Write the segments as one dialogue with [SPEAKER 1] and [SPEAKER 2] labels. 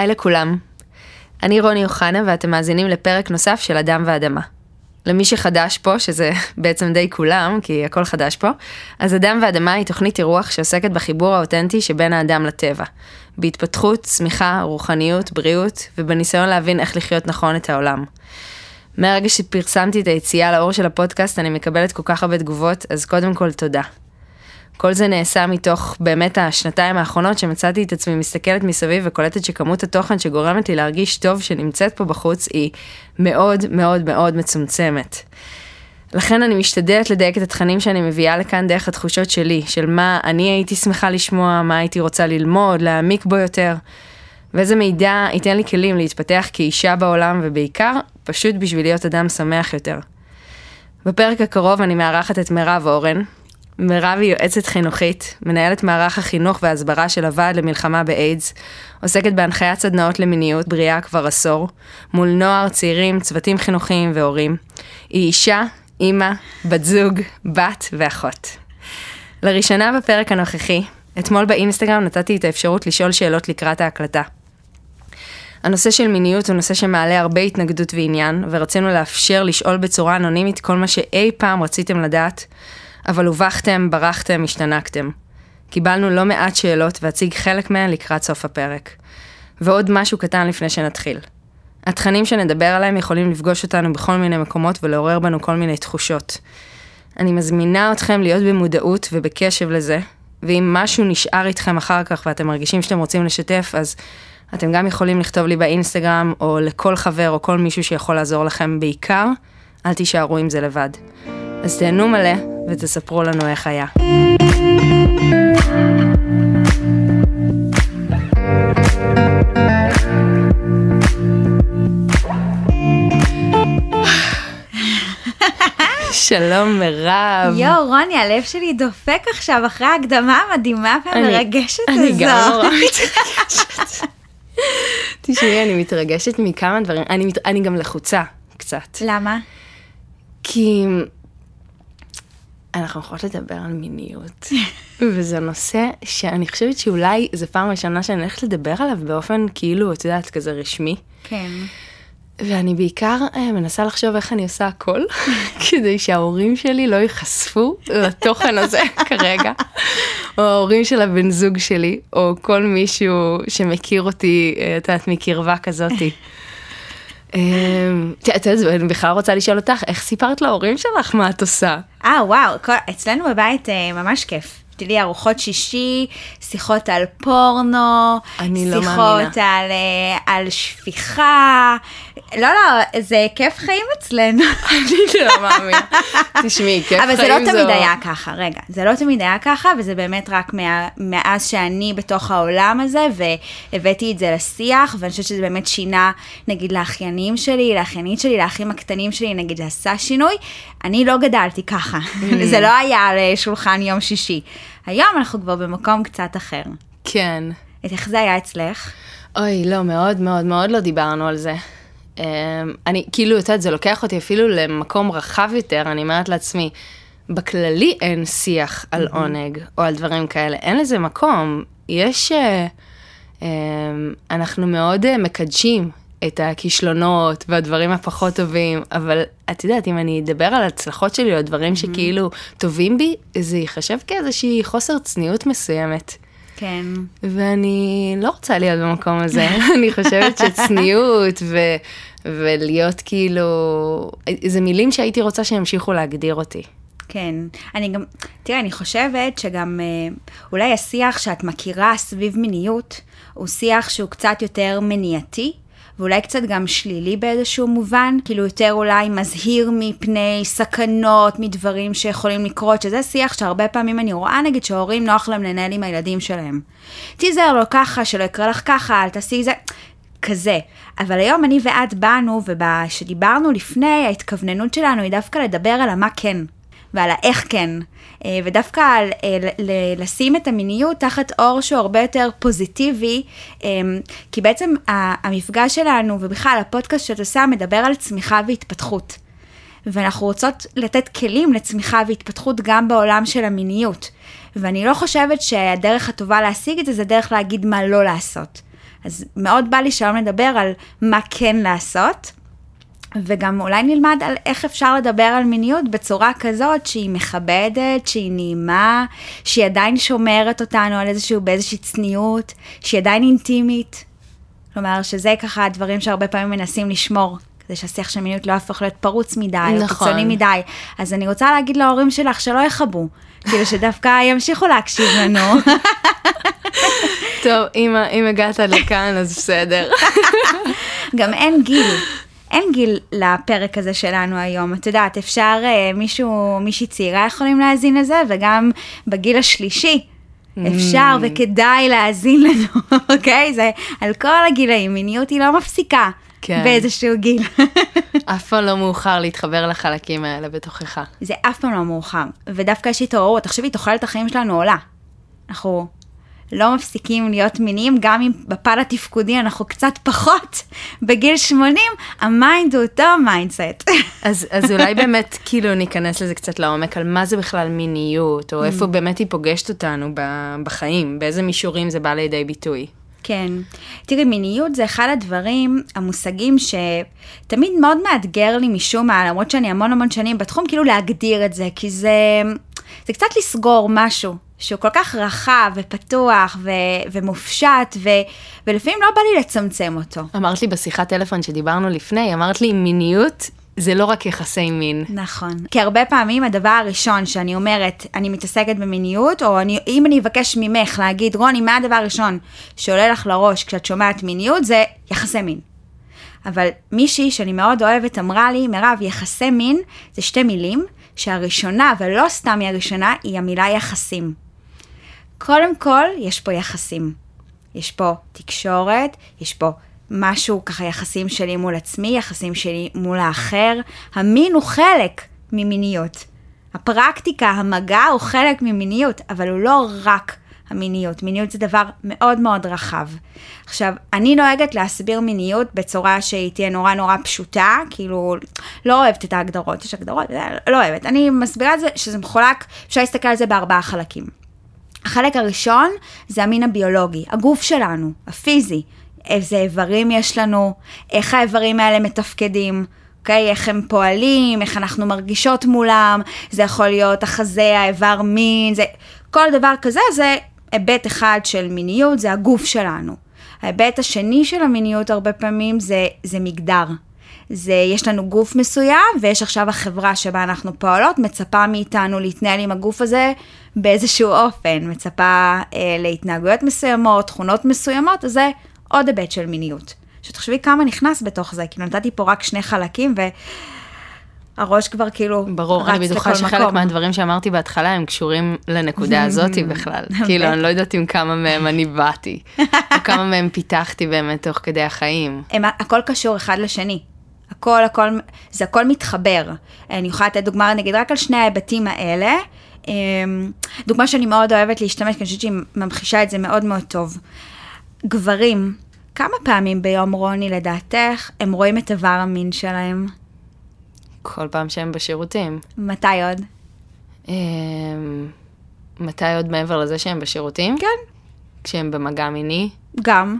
[SPEAKER 1] היי לכולם. אני רוני אוחנה ואתם מאזינים לפרק נוסף של אדם ואדמה. למי שחדש פה, שזה בעצם די כולם, כי הכל חדש פה, אז אדם ואדמה היא תוכנית אירוח שעוסקת בחיבור האותנטי שבין האדם לטבע. בהתפתחות, צמיחה, רוחניות, בריאות, ובניסיון להבין איך לחיות נכון את העולם. מהרגע שפרסמתי את היציאה לאור של הפודקאסט, אני מקבלת כל כך הרבה תגובות, אז קודם כל תודה. כל זה נעשה מתוך באמת השנתיים האחרונות שמצאתי את עצמי מסתכלת מסביב וקולטת שכמות התוכן שגורמת לי להרגיש טוב שנמצאת פה בחוץ היא מאוד מאוד מאוד מצומצמת. לכן אני משתדלת לדייק את התכנים שאני מביאה לכאן דרך התחושות שלי, של מה אני הייתי שמחה לשמוע, מה הייתי רוצה ללמוד, להעמיק בו יותר, ואיזה מידע ייתן לי כלים להתפתח כאישה בעולם, ובעיקר, פשוט בשביל להיות אדם שמח יותר. בפרק הקרוב אני מארחת את מירב אורן, מירב היא יועצת חינוכית, מנהלת מערך החינוך וההסברה של הוועד למלחמה באיידס, עוסקת בהנחיית סדנאות למיניות בריאה כבר עשור, מול נוער, צעירים, צוותים חינוכיים והורים. היא אישה, אימא, בת זוג, בת ואחות. לראשונה בפרק הנוכחי, אתמול באינסטגרם נתתי את האפשרות לשאול שאלות לקראת ההקלטה. הנושא של מיניות הוא נושא שמעלה הרבה התנגדות ועניין, ורצינו לאפשר לשאול בצורה אנונימית כל מה שאי פעם רציתם לדעת, אבל הובכתם, ברחתם, השתנקתם. קיבלנו לא מעט שאלות ואציג חלק מהן לקראת סוף הפרק. ועוד משהו קטן לפני שנתחיל. התכנים שנדבר עליהם יכולים לפגוש אותנו בכל מיני מקומות ולעורר בנו כל מיני תחושות. אני מזמינה אתכם להיות במודעות ובקשב לזה, ואם משהו נשאר איתכם אחר כך ואתם מרגישים שאתם רוצים לשתף, אז אתם גם יכולים לכתוב לי באינסטגרם, או לכל חבר או כל מישהו שיכול לעזור לכם, בעיקר, אל תישארו עם זה לבד. אז תהנו מלא ותספרו לנו איך היה. שלום מירב.
[SPEAKER 2] יואו, רוני, הלב שלי דופק עכשיו אחרי ההקדמה המדהימה והמרגשת הזאת.
[SPEAKER 1] אני גם נורא מתרגשת. תשמעי, אני מתרגשת מכמה דברים. אני, מת... אני גם לחוצה קצת.
[SPEAKER 2] למה?
[SPEAKER 1] כי אנחנו יכולות לדבר על מיניות, וזה נושא שאני חושבת שאולי זו פעם ראשונה שאני הולכת לדבר עליו באופן כאילו, את יודעת, כזה רשמי.
[SPEAKER 2] כן.
[SPEAKER 1] ואני בעיקר אה, מנסה לחשוב איך אני עושה הכל, כדי שההורים שלי לא ייחשפו לתוכן הזה כרגע, או ההורים של הבן זוג שלי, או כל מישהו שמכיר אותי, אה, את יודעת, מקרבה כזאתי. את יודעת, אני בכלל רוצה לשאול אותך, איך סיפרת להורים שלך מה את עושה?
[SPEAKER 2] אה, וואו, אצלנו בבית אה, ממש כיף. תדעי, ארוחות שישי, שיחות על פורנו,
[SPEAKER 1] לא
[SPEAKER 2] שיחות. על, אה, על שפיכה. לא, לא, זה כיף חיים אצלנו.
[SPEAKER 1] אני לא מאמינה. תשמעי, כיף
[SPEAKER 2] אבל זה
[SPEAKER 1] חיים
[SPEAKER 2] לא
[SPEAKER 1] זו...
[SPEAKER 2] תמיד היה ככה, רגע, זה לא תמיד היה ככה, וזה באמת רק מאז שאני בתוך העולם הזה, והבאתי את זה לשיח, ואני חושבת שזה באמת שינה, נגיד, לאחיינים שלי, לאחיינית שלי, לאחים הקטנים שלי, נגיד, זה עשה שינוי. אני לא גדלתי ככה, זה לא היה על אה, שולחן יום שישי. היום אנחנו כבר במקום קצת אחר.
[SPEAKER 1] כן.
[SPEAKER 2] איך זה היה אצלך?
[SPEAKER 1] אוי, לא, מאוד מאוד מאוד לא דיברנו על זה. אמ, אני, כאילו, את יודעת, זה לוקח אותי אפילו למקום רחב יותר, אני אומרת לעצמי, בכללי אין שיח על עונג, או על דברים כאלה, אין לזה מקום. יש, אה, אמ, אנחנו מאוד אה, מקדשים את הכישלונות והדברים הפחות טובים, אבל את יודעת, אם אני אדבר על הצלחות שלי, או דברים שכאילו טובים בי, זה ייחשב כאיזושהי חוסר צניעות מסוימת.
[SPEAKER 2] כן.
[SPEAKER 1] ואני לא רוצה להיות במקום הזה, אני חושבת שצניעות ו... ולהיות כאילו, זה מילים שהייתי רוצה שימשיכו להגדיר אותי.
[SPEAKER 2] כן, אני גם, תראה, אני חושבת שגם אה, אולי השיח שאת מכירה סביב מיניות, הוא שיח שהוא קצת יותר מניעתי, ואולי קצת גם שלילי באיזשהו מובן, כאילו יותר אולי מזהיר מפני סכנות, מדברים שיכולים לקרות, שזה שיח שהרבה פעמים אני רואה נגיד שההורים נוח להם לנהל עם הילדים שלהם. תיזהר לו ככה, שלא יקרה לך ככה, אל תעשי זה. כזה. אבל היום אני ואת באנו, וכשדיברנו לפני, ההתכווננות שלנו היא דווקא לדבר על המה כן, ועל האיך כן. אה, ודווקא על אה, לשים את המיניות תחת אור שהוא הרבה יותר פוזיטיבי, אה, כי בעצם המפגש שלנו, ובכלל הפודקאסט שאת עושה, מדבר על צמיחה והתפתחות. ואנחנו רוצות לתת כלים לצמיחה והתפתחות גם בעולם של המיניות. ואני לא חושבת שהדרך הטובה להשיג את זה, זה דרך להגיד מה לא לעשות. אז מאוד בא לי שהיום נדבר על מה כן לעשות, וגם אולי נלמד על איך אפשר לדבר על מיניות בצורה כזאת שהיא מכבדת, שהיא נעימה, שהיא עדיין שומרת אותנו על איזשהו, באיזושהי צניעות, שהיא עדיין אינטימית. כלומר, שזה ככה הדברים שהרבה פעמים מנסים לשמור, כדי שהשיח של מיניות לא יהפוך להיות פרוץ מדי, נכון. או קיצוני מדי. אז אני רוצה להגיד להורים שלך שלא יכבו, כאילו שדווקא ימשיכו להקשיב לנו.
[SPEAKER 1] טוב, אם, אם הגעת לכאן, אז בסדר.
[SPEAKER 2] גם אין גיל. אין גיל לפרק הזה שלנו היום. את יודעת, אפשר, אה, מישהו, מישהי צעירה יכולים להאזין לזה, וגם בגיל השלישי. אפשר mm. וכדאי להאזין לנו, אוקיי? זה על כל הגילאים, מיניות היא לא מפסיקה כן. באיזשהו גיל.
[SPEAKER 1] אף פעם לא מאוחר להתחבר לחלקים האלה בתוכך.
[SPEAKER 2] זה אף פעם לא מאוחר, ודווקא יש התעוררות, תחשבי, תוחלת החיים שלנו עולה. אנחנו לא מפסיקים להיות מיניים, גם אם בפן התפקודי אנחנו קצת פחות, בגיל 80, ה mind הוא אותו mindset.
[SPEAKER 1] אז, אז אולי באמת כאילו ניכנס לזה קצת לעומק, על מה זה בכלל מיניות, או איפה ממ. באמת היא פוגשת אותנו בחיים, באיזה מישורים זה בא לידי ביטוי.
[SPEAKER 2] כן. תראי, מיניות זה אחד הדברים, המושגים שתמיד מאוד מאתגר לי משום מה, למרות שאני המון המון שנים בתחום, כאילו להגדיר את זה, כי זה, זה קצת לסגור משהו. שהוא כל כך רחב ופתוח ו- ומופשט, ו- ולפעמים לא בא לי לצמצם אותו.
[SPEAKER 1] אמרת לי בשיחת טלפון שדיברנו לפני, אמרת לי מיניות זה לא רק יחסי מין.
[SPEAKER 2] נכון. כי הרבה פעמים הדבר הראשון שאני אומרת, אני מתעסקת במיניות, או אני, אם אני אבקש ממך להגיד, רוני, מה הדבר הראשון שעולה לך לראש כשאת שומעת מיניות, זה יחסי מין. אבל מישהי שאני מאוד אוהבת אמרה לי, מירב, יחסי מין זה שתי מילים, שהראשונה, ולא סתם היא הראשונה, היא המילה יחסים. קודם כל, יש פה יחסים. יש פה תקשורת, יש פה משהו, ככה יחסים שלי מול עצמי, יחסים שלי מול האחר. המין הוא חלק ממיניות. הפרקטיקה, המגע הוא חלק ממיניות, אבל הוא לא רק המיניות. מיניות זה דבר מאוד מאוד רחב. עכשיו, אני נוהגת להסביר מיניות בצורה שהיא תהיה נורא נורא פשוטה, כאילו, לא אוהבת את ההגדרות, יש הגדרות, לא אוהבת. אני מסבירה את זה שזה מחולק, אפשר להסתכל על זה בארבעה חלקים. החלק הראשון זה המין הביולוגי, הגוף שלנו, הפיזי. איזה איברים יש לנו, איך האיברים האלה מתפקדים, אוקיי? איך הם פועלים, איך אנחנו מרגישות מולם, זה יכול להיות החזה, האיבר מין, זה... כל דבר כזה זה היבט אחד של מיניות, זה הגוף שלנו. ההיבט השני של המיניות הרבה פעמים זה, זה מגדר. זה, יש לנו גוף מסוים, ויש עכשיו החברה שבה אנחנו פועלות, מצפה מאיתנו להתנהל עם הגוף הזה באיזשהו אופן, מצפה אה, להתנהגויות מסוימות, תכונות מסוימות, אז זה עוד היבט של מיניות. שתחשבי כמה נכנס בתוך זה, כאילו נתתי פה רק שני חלקים, ו... הראש כבר כאילו
[SPEAKER 1] ברור, אני בטוחה שחלק מקום. מהדברים שאמרתי בהתחלה הם קשורים לנקודה הזאת בכלל. כאילו, אני לא יודעת עם כמה מהם אני באתי, או כמה מהם פיתחתי באמת תוך כדי החיים.
[SPEAKER 2] הם, הכל קשור אחד לשני. הכל, הכל, זה הכל מתחבר. אני יכולה לתת דוגמה, נגיד, רק על שני ההיבטים האלה. אמ, דוגמה שאני מאוד אוהבת להשתמש, כי אני חושבת שהיא ממחישה את זה מאוד מאוד טוב. גברים, כמה פעמים ביום, רוני, לדעתך, הם רואים את איבר המין שלהם?
[SPEAKER 1] כל פעם שהם בשירותים.
[SPEAKER 2] מתי עוד?
[SPEAKER 1] אמ, מתי עוד מעבר לזה שהם בשירותים?
[SPEAKER 2] כן.
[SPEAKER 1] כשהם במגע מיני?
[SPEAKER 2] גם.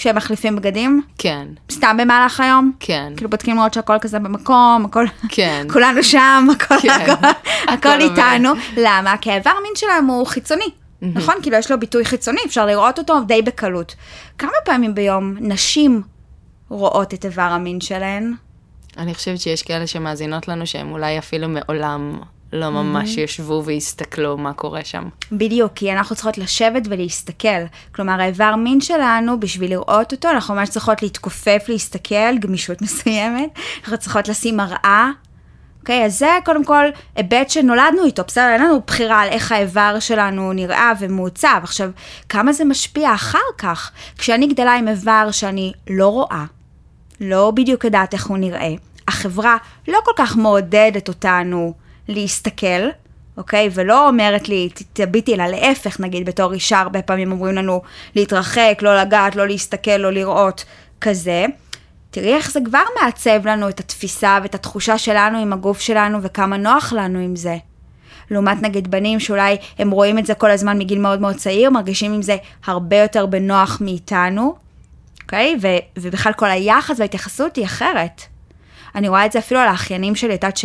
[SPEAKER 2] כשהם מחליפים בגדים?
[SPEAKER 1] כן.
[SPEAKER 2] סתם במהלך היום?
[SPEAKER 1] כן.
[SPEAKER 2] כאילו בודקים לראות שהכל כזה במקום, הכל...
[SPEAKER 1] כן.
[SPEAKER 2] כולנו שם, הכל, כן. הכל, הכל איתנו. למה? כי האיבר מין שלהם הוא חיצוני. Mm-hmm. נכון? כאילו יש לו ביטוי חיצוני, אפשר לראות אותו די בקלות. כמה פעמים ביום נשים רואות את איבר המין שלהן?
[SPEAKER 1] אני חושבת שיש כאלה שמאזינות לנו שהם אולי אפילו מעולם לא ממש mm-hmm. ישבו והסתכלו מה קורה שם.
[SPEAKER 2] בדיוק, כי אנחנו צריכות לשבת ולהסתכל. כלומר, האיבר מין שלנו, בשביל לראות אותו, אנחנו ממש צריכות להתכופף, להסתכל, גמישות מסוימת. אנחנו צריכות לשים מראה. אוקיי, okay, אז זה קודם כל היבט שנולדנו איתו, בסדר, אין לנו בחירה על איך האיבר שלנו נראה ומעוצב. עכשיו, כמה זה משפיע אחר כך, כשאני גדלה עם איבר שאני לא רואה, לא בדיוק יודעת איך הוא נראה, החברה לא כל כך מעודדת אותנו להסתכל, אוקיי? ולא אומרת לי, תביטי, אלא להפך, נגיד, בתור אישה, הרבה פעמים אומרים לנו להתרחק, לא לגעת, לא להסתכל, לא לראות, כזה. תראי איך זה כבר מעצב לנו את התפיסה ואת התחושה שלנו עם הגוף שלנו וכמה נוח לנו עם זה. לעומת נגיד בנים שאולי הם רואים את זה כל הזמן מגיל מאוד מאוד צעיר, מרגישים עם זה הרבה יותר בנוח מאיתנו, אוקיי? ו- ובכלל כל היחס וההתייחסות היא אחרת. אני רואה את זה אפילו על האחיינים שלי, את יודעת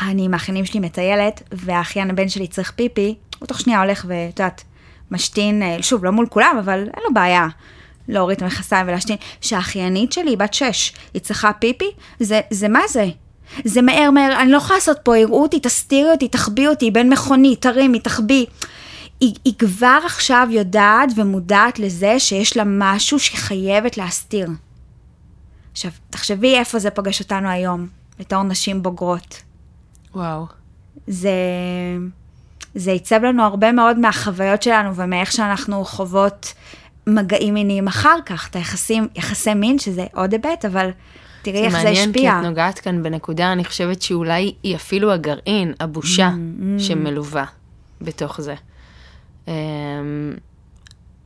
[SPEAKER 2] שאני עם האחיינים שלי מטיילת, והאחיין הבן שלי צריך פיפי, הוא תוך שנייה הולך ואת יודעת, משתין, אה, שוב, לא מול כולם, אבל אין לו בעיה להוריד את המכסיים ולהשתין. שהאחיינית שלי, בת שש, היא צריכה פיפי, זה, זה מה זה? זה מהר מהר, אני לא יכולה לעשות פה, יראו אותי, תסתירי אותי, תחביא אותי, בין מכונית, תרימי, תחביא. היא, היא כבר עכשיו יודעת ומודעת לזה שיש לה משהו שהיא חייבת להסתיר. עכשיו, תחשבי איפה זה פוגש אותנו היום, בתור נשים בוגרות.
[SPEAKER 1] וואו.
[SPEAKER 2] זה, זה ייצב לנו הרבה מאוד מהחוויות שלנו ומאיך שאנחנו חוות מגעים מיניים אחר כך, את היחסים, יחסי מין, שזה עוד היבט, אבל תראי איך זה השפיע.
[SPEAKER 1] זה מעניין, כי את נוגעת כאן בנקודה, אני חושבת שאולי היא אפילו הגרעין, הבושה mm, mm. שמלווה בתוך זה. אמ,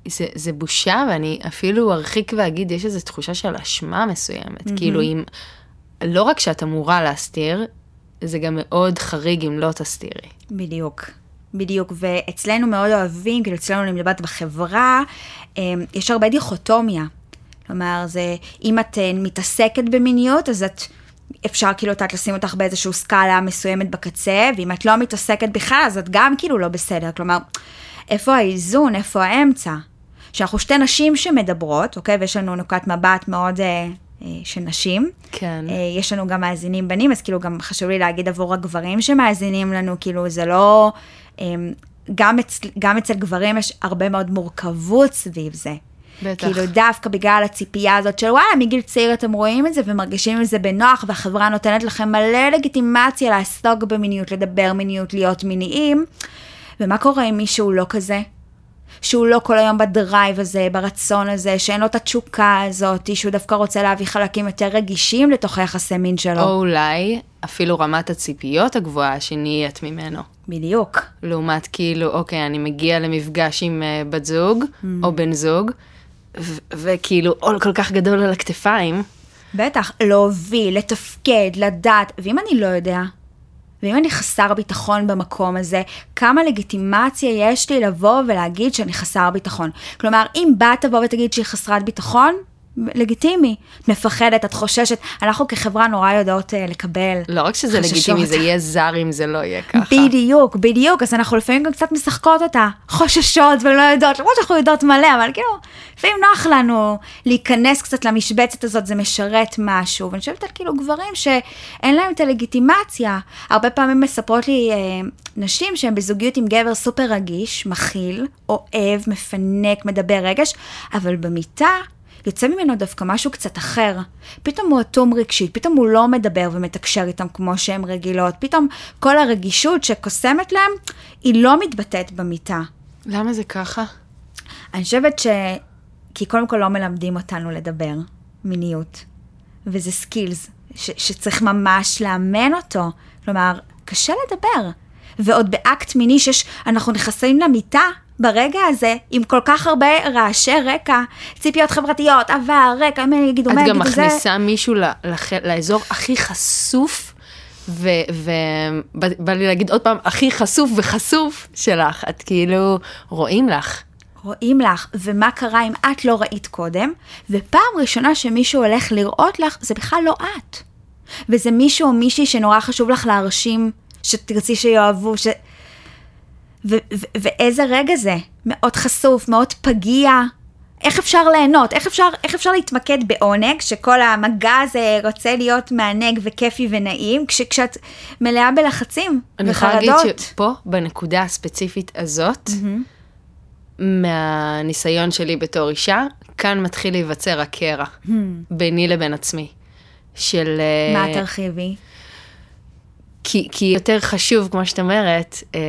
[SPEAKER 1] זה, זה בושה, ואני אפילו ארחיק ואגיד, יש איזו תחושה של אשמה מסוימת. Mm-hmm. כאילו, אם, לא רק שאת אמורה להסתיר, זה גם מאוד חריג אם לא תסתירי.
[SPEAKER 2] בדיוק. בדיוק, ואצלנו מאוד אוהבים, כאילו אצלנו אני מדברת בחברה, אמ, יש הרבה דיכוטומיה. כלומר, זה, אם את אה, מתעסקת במיניות, אז את, אפשר כאילו את לשים אותך באיזושהי סקאלה מסוימת בקצה, ואם את לא מתעסקת בכלל, אז את גם כאילו לא בסדר. כלומר, איפה האיזון, איפה האמצע? שאנחנו שתי נשים שמדברות, אוקיי? ויש לנו נקודת מבט מאוד אה, של נשים.
[SPEAKER 1] כן.
[SPEAKER 2] אה, יש לנו גם מאזינים בנים, אז כאילו גם חשוב לי להגיד עבור הגברים שמאזינים לנו, כאילו זה לא... אה, גם, אצל, גם אצל גברים יש הרבה מאוד מורכבות סביב זה.
[SPEAKER 1] בטח.
[SPEAKER 2] כאילו דווקא בגלל הציפייה הזאת של וואלה, מגיל צעיר אתם רואים את זה ומרגישים עם זה בנוח, והחברה נותנת לכם מלא לגיטימציה לעסוק במיניות, לדבר מיניות, להיות מיניים. ומה קורה עם מישהו לא כזה? שהוא לא כל היום בדרייב הזה, ברצון הזה, שאין לו את התשוקה הזאת, שהוא דווקא רוצה להביא חלקים יותר רגישים לתוך היחסי מין שלו.
[SPEAKER 1] או אולי אפילו רמת הציפיות הגבוהה שנהיית ממנו.
[SPEAKER 2] בדיוק.
[SPEAKER 1] לעומת כאילו, אוקיי, אני מגיע למפגש עם uh, בת זוג, mm. או בן זוג, וכאילו עול כל כך גדול על הכתפיים.
[SPEAKER 2] בטח, להוביל, לתפקד, לדעת, ואם אני לא יודע, ואם אני חסר ביטחון במקום הזה, כמה לגיטימציה יש לי לבוא ולהגיד שאני חסר ביטחון. כלומר, אם בת תבוא ותגיד שהיא חסרת ביטחון, לגיטימי. את מפחדת, את חוששת. אנחנו כחברה נורא יודעות uh, לקבל
[SPEAKER 1] לא רק שזה חששות. לגיטימי, זה יהיה זר אם זה לא יהיה ככה.
[SPEAKER 2] בדיוק, בדיוק. אז אנחנו לפעמים גם קצת משחקות אותה. חוששות ולא יודעות, למרות שאנחנו יודעות מלא, אבל כאילו, לפעמים נוח לנו להיכנס קצת למשבצת הזאת, זה משרת משהו. ואני חושבת על כאילו גברים שאין להם את הלגיטימציה. הרבה פעמים מספרות לי uh, נשים שהן בזוגיות עם גבר סופר רגיש, מכיל, אוהב, מפנק, מדבר רגש, אבל במיטה... יוצא ממנו דווקא משהו קצת אחר. פתאום הוא אטום רגשית, פתאום הוא לא מדבר ומתקשר איתם כמו שהן רגילות, פתאום כל הרגישות שקוסמת להם, היא לא מתבטאת במיטה.
[SPEAKER 1] למה זה ככה?
[SPEAKER 2] אני חושבת ש... כי קודם כל לא מלמדים אותנו לדבר מיניות, וזה skills ש... שצריך ממש לאמן אותו. כלומר, קשה לדבר. ועוד באקט מיני שיש, אנחנו נכנסים למיטה, ברגע הזה, עם כל כך הרבה רעשי רקע, ציפיות חברתיות, עבר, רקע, הם יגידו,
[SPEAKER 1] מה יגידו זה? את גם מכניסה מישהו לח... לאזור הכי חשוף, ובא לי להגיד עוד פעם, הכי חשוף וחשוף שלך, את כאילו, רואים לך.
[SPEAKER 2] רואים לך, ומה קרה אם את לא ראית קודם, ופעם ראשונה שמישהו הולך לראות לך, זה בכלל לא את. וזה מישהו או מישהי שנורא חשוב לך להרשים, שתרצי שיאהבו, ש... ו- ו- ואיזה רגע זה, מאוד חשוף, מאוד פגיע. איך אפשר ליהנות? איך אפשר, איך אפשר להתמקד בעונג, שכל המגע הזה רוצה להיות מענג וכיפי ונעים, כש, כשאת מלאה בלחצים
[SPEAKER 1] אני וחרדות? אני יכולה להגיד שפה, בנקודה הספציפית הזאת, mm-hmm. מהניסיון שלי בתור אישה, כאן מתחיל להיווצר הקרע mm-hmm. ביני לבין עצמי. של...
[SPEAKER 2] מה תרחיבי?
[SPEAKER 1] כי, כי יותר חשוב, כמו שאת אומרת, אה,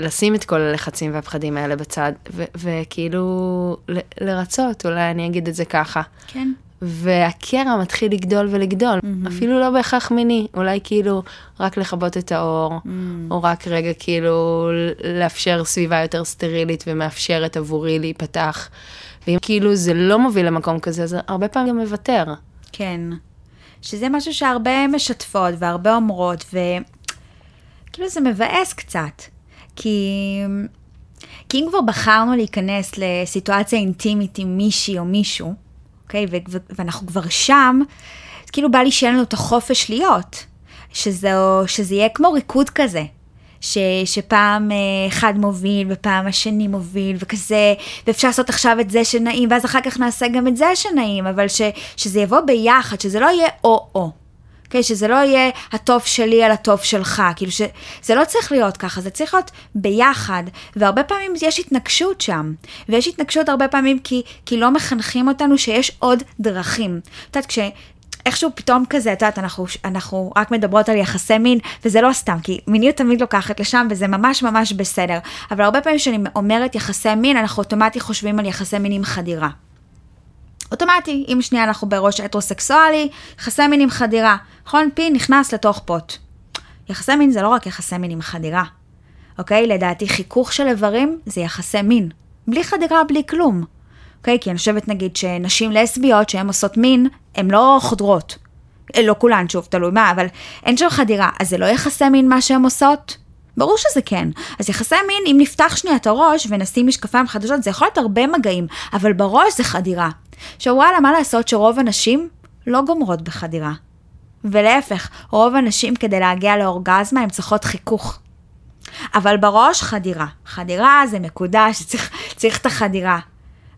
[SPEAKER 1] לשים את כל הלחצים והפחדים האלה בצד, ו, וכאילו ל, לרצות, אולי אני אגיד את זה ככה.
[SPEAKER 2] כן.
[SPEAKER 1] והקרע מתחיל לגדול ולגדול, mm-hmm. אפילו לא בהכרח מיני, אולי כאילו רק לכבות את האור, mm-hmm. או רק רגע כאילו לאפשר סביבה יותר סטרילית ומאפשרת עבורי להיפתח. ואם כאילו זה לא מוביל למקום כזה, אז הרבה פעמים גם מוותר.
[SPEAKER 2] כן. שזה משהו שהרבה משתפות והרבה אומרות, ו... כאילו זה מבאס קצת. כי... כי אם כבר בחרנו להיכנס לסיטואציה אינטימית עם מישהי או מישהו, אוקיי? ו- ו- ואנחנו כבר שם, אז כאילו בא לי שאין לנו את החופש להיות. שזה, שזה יהיה כמו ריקוד כזה. ש, שפעם אה, אחד מוביל ופעם השני מוביל וכזה, ואפשר לעשות עכשיו את זה שנעים, ואז אחר כך נעשה גם את זה שנעים, אבל ש, שזה יבוא ביחד, שזה לא יהיה או-או. אוקיי? שזה לא יהיה הטוב שלי על הטוב שלך, כאילו שזה לא צריך להיות ככה, זה צריך להיות ביחד, והרבה פעמים יש התנגשות שם, ויש התנגשות הרבה פעמים כי, כי לא מחנכים אותנו שיש עוד דרכים. את יודעת, כש... איכשהו פתאום כזה, את יודעת, אנחנו, אנחנו רק מדברות על יחסי מין, וזה לא סתם, כי מיניות תמיד לוקחת לשם, וזה ממש ממש בסדר. אבל הרבה פעמים כשאני אומרת יחסי מין, אנחנו אוטומטית חושבים על יחסי מין עם חדירה. אוטומטי, אם שנייה אנחנו בראש הטרוסקסואלי, יחסי מין עם חדירה. נכון? פי נכנס לתוך פוט. יחסי מין זה לא רק יחסי מין עם חדירה, אוקיי? לדעתי חיכוך של איברים זה יחסי מין. בלי חדירה, בלי כלום. אוקיי? כי אני חושבת נגיד שנשים לסביות שהן עושות מין, הן לא חודרות. אה, לא כולן, שוב, תלוי מה, אבל אין שם חדירה. אז זה לא יחסי מין מה שהן עושות? ברור שזה כן. אז יחסי מין, אם נפתח שנייה את הראש ונשים משקפיים חדשות, זה יכול להיות הרבה מגעים, אבל בראש זה חדירה. עכשיו וואלה, מה לעשות שרוב הנשים לא גומרות בחדירה. ולהפך, רוב הנשים כדי להגיע לאורגזמה הן צריכות חיכוך. אבל בראש חדירה. חדירה זה מקודש, צריך, צריך את החדירה.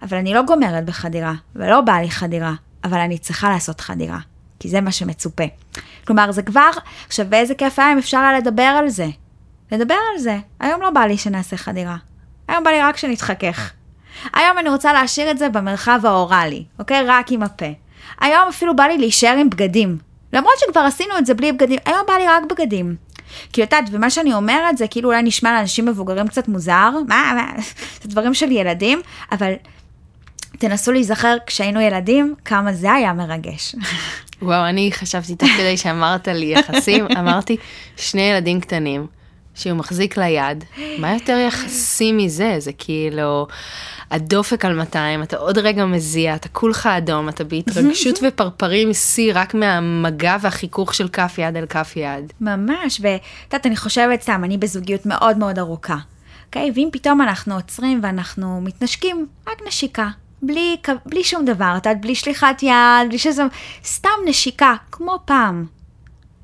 [SPEAKER 2] אבל אני לא גומרת בחדירה, ולא בא לי חדירה, אבל אני צריכה לעשות חדירה, כי זה מה שמצופה. כלומר, זה כבר, עכשיו, ואיזה כיף היה אם אפשר היה לדבר על זה. לדבר על זה. היום לא בא לי שנעשה חדירה. היום בא לי רק שנתחכך. היום אני רוצה להשאיר את זה במרחב האוראלי, אוקיי? רק עם הפה. היום אפילו בא לי להישאר עם בגדים. למרות שכבר עשינו את זה בלי בגדים, היום בא לי רק בגדים. כי את יודעת, ומה שאני אומרת זה כאילו אולי נשמע לאנשים מבוגרים קצת מוזר, מה, מה, זה דברים של ילדים, אבל תנסו להיזכר כשהיינו ילדים, כמה זה היה מרגש.
[SPEAKER 1] וואו, אני חשבתי תוך כדי שאמרת לי יחסים, אמרתי, שני ילדים קטנים, שהוא מחזיק ליד, מה יותר יחסי מזה? זה כאילו, הדופק על 200, אתה עוד רגע מזיע, אתה כולך אדום, אתה בהתרגשות ופרפרים שיא רק מהמגע והחיכוך של כף יד אל כף יד.
[SPEAKER 2] ממש, ואת יודעת, אני חושבת סתם, אני בזוגיות מאוד מאוד ארוכה. אוקיי? ואם פתאום אנחנו עוצרים ואנחנו מתנשקים, רק נשיקה. בלי, בלי שום דבר, את יודעת, בלי שליחת יד, בלי שזה, סתם נשיקה, כמו פעם.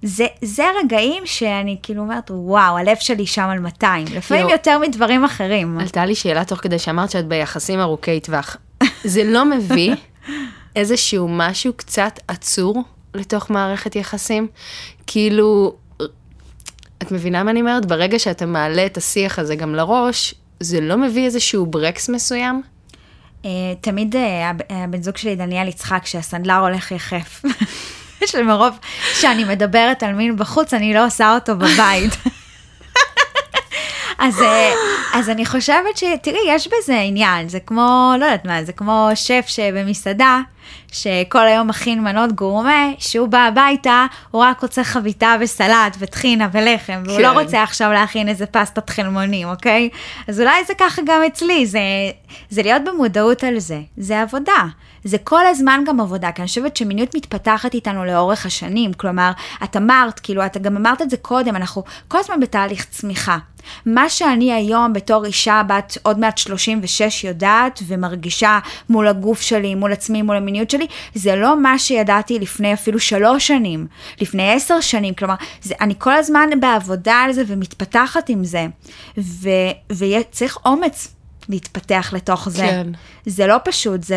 [SPEAKER 2] זה, זה רגעים שאני כאילו אומרת, וואו, הלב שלי שם על 200, לפעמים יו. יותר מדברים אחרים.
[SPEAKER 1] עלתה לי שאלה תוך כדי שאמרת שאת ביחסים ארוכי טווח. זה לא מביא איזשהו משהו קצת עצור לתוך מערכת יחסים? כאילו, את מבינה מה אני אומרת? ברגע שאתה מעלה את השיח הזה גם לראש, זה לא מביא איזשהו ברקס מסוים?
[SPEAKER 2] Uh, תמיד uh, הבן זוג שלי, דניאל יצחק, שהסנדלר הולך יחף. שמרוב שאני מדברת על מין בחוץ, אני לא עושה אותו בבית. אז, אה, אז אני חושבת שתראי, יש בזה עניין, זה כמו, לא יודעת מה, זה כמו שף שבמסעדה, שכל היום מכין מנות גורמה, שהוא בא הביתה, הוא רק רוצה חביתה וסלט וטחינה ולחם, והוא לא כן. לא רוצה עכשיו להכין איזה פסטת חלמונים, אוקיי? אז אולי זה ככה גם אצלי, זה, זה להיות במודעות על זה, זה עבודה. זה כל הזמן גם עבודה, כי אני חושבת שמיניות מתפתחת איתנו לאורך השנים, כלומר, את אמרת, כאילו, את גם אמרת את זה קודם, אנחנו כל הזמן בתהליך צמיחה. מה שאני היום בתור אישה בת עוד מעט 36 יודעת ומרגישה מול הגוף שלי, מול עצמי, מול המיניות שלי, זה לא מה שידעתי לפני אפילו שלוש שנים, לפני עשר שנים, כלומר, זה, אני כל הזמן בעבודה על זה ומתפתחת עם זה, וצריך אומץ להתפתח לתוך זה. כן. זה לא פשוט, זה,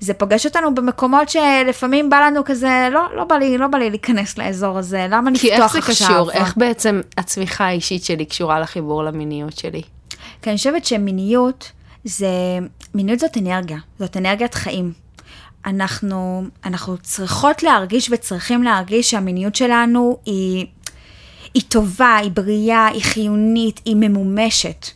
[SPEAKER 2] זה פוגש אותנו במקומות שלפעמים בא לנו כזה, לא, לא, בא, לי, לא בא לי להיכנס לאזור הזה, למה נפתוח עכשיו?
[SPEAKER 1] כי איך זה קשור? איך בעצם הצמיחה האישית שלי קשורה לחיבור למיניות שלי?
[SPEAKER 2] כי אני חושבת שמיניות זה, מיניות זאת אנרגיה, זאת אנרגיית חיים. אנחנו, אנחנו צריכות להרגיש וצריכים להרגיש שהמיניות שלנו היא, היא טובה, היא בריאה, היא חיונית, היא ממומשת.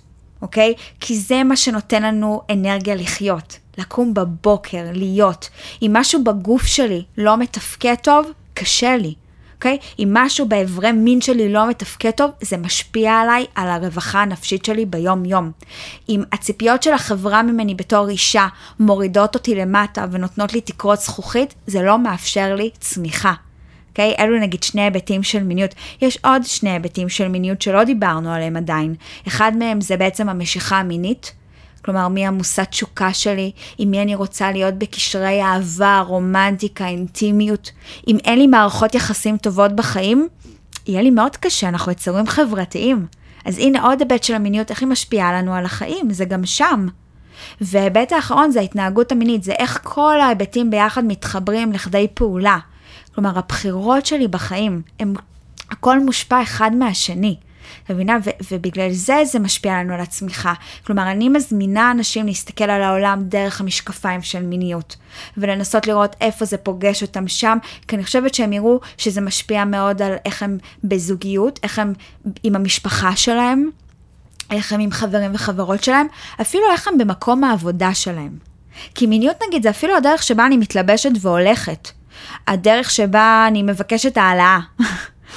[SPEAKER 2] אוקיי? כי זה מה שנותן לנו אנרגיה לחיות. לקום בבוקר, להיות. אם משהו בגוף שלי לא מתפקד טוב, קשה לי. אוקיי? אם משהו באיברי מין שלי לא מתפקד טוב, זה משפיע עליי, על הרווחה הנפשית שלי ביום-יום. אם הציפיות של החברה ממני בתור אישה מורידות אותי למטה ונותנות לי תקרות זכוכית, זה לא מאפשר לי צמיחה. אוקיי? Okay? אלו נגיד שני היבטים של מיניות. יש עוד שני היבטים של מיניות שלא דיברנו עליהם עדיין. אחד מהם זה בעצם המשיכה המינית. כלומר, מי המושא תשוקה שלי, עם מי אני רוצה להיות בקשרי אהבה, רומנטיקה, אינטימיות. אם אין לי מערכות יחסים טובות בחיים, יהיה לי מאוד קשה, אנחנו יצורים חברתיים. אז הנה עוד היבט של המיניות, איך היא משפיעה לנו על החיים, זה גם שם. וההיבט האחרון זה ההתנהגות המינית, זה איך כל ההיבטים ביחד מתחברים לכדי פעולה. כלומר, הבחירות שלי בחיים, הם, הכל מושפע אחד מהשני. מבינה? ו- ובגלל זה זה משפיע לנו על הצמיחה. כלומר, אני מזמינה אנשים להסתכל על העולם דרך המשקפיים של מיניות, ולנסות לראות איפה זה פוגש אותם שם, כי אני חושבת שהם יראו שזה משפיע מאוד על איך הם בזוגיות, איך הם עם המשפחה שלהם, איך הם עם חברים וחברות שלהם, אפילו איך הם במקום העבודה שלהם. כי מיניות נגיד זה אפילו הדרך שבה אני מתלבשת והולכת. הדרך שבה אני מבקשת העלאה,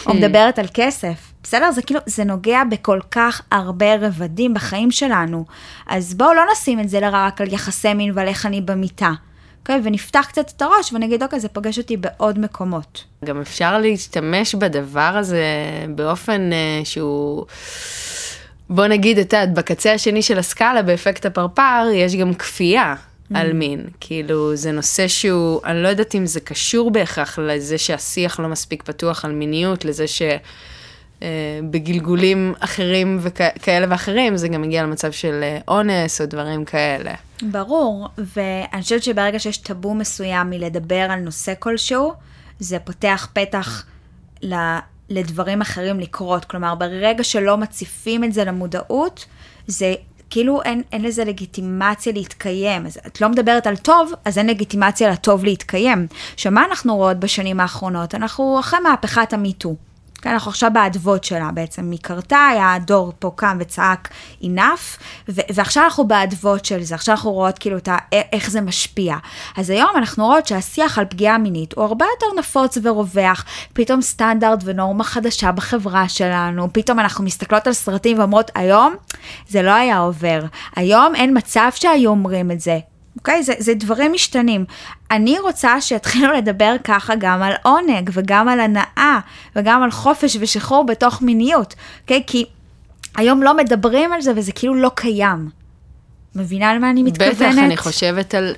[SPEAKER 2] או מדברת על כסף. בסדר? זה כאילו, זה נוגע בכל כך הרבה רבדים בחיים שלנו. אז בואו לא נשים את זה רק על יחסי מין ועל איך אני במיטה. אוקיי? Okay, ונפתח קצת את הראש ונגיד, אוקיי, זה פוגש אותי בעוד מקומות.
[SPEAKER 1] גם אפשר להשתמש בדבר הזה באופן uh, שהוא... בוא נגיד, את יודעת, בקצה השני של הסקאלה, באפקט הפרפר, יש גם כפייה mm. על מין. כאילו, זה נושא שהוא, אני לא יודעת אם זה קשור בהכרח לזה שהשיח לא מספיק פתוח על מיניות, לזה ש... בגלגולים אחרים וכאלה ואחרים, זה גם מגיע למצב של אה, אונס או דברים כאלה.
[SPEAKER 2] ברור, ואני חושבת שברגע שיש טאבו מסוים מלדבר על נושא כלשהו, זה פותח פתח ל... לדברים אחרים לקרות. כלומר, ברגע שלא מציפים את זה למודעות, זה כאילו אין, אין לזה לגיטימציה להתקיים. אז את לא מדברת על טוב, אז אין לגיטימציה לטוב להתקיים. עכשיו, מה אנחנו רואות בשנים האחרונות? אנחנו אחרי מהפכת המיטו. כן, אנחנו עכשיו באדוות שלה בעצם, היא קרתה, היה הדור פה קם וצעק enough, ו- ועכשיו אנחנו באדוות של זה, עכשיו אנחנו רואות כאילו את ה- איך זה משפיע. אז היום אנחנו רואות שהשיח על פגיעה מינית הוא הרבה יותר נפוץ ורווח, פתאום סטנדרט ונורמה חדשה בחברה שלנו, פתאום אנחנו מסתכלות על סרטים ואומרות, היום זה לא היה עובר, היום אין מצב שהיו אומרים את זה, אוקיי? זה, זה דברים משתנים. אני רוצה שיתחילו לדבר ככה גם על עונג וגם על הנאה וגם על חופש ושחרור בתוך מיניות, אוקיי? כי היום לא מדברים על זה וזה כאילו לא קיים. מבינה למה אני מתכוונת?
[SPEAKER 1] בטח, אני חושבת על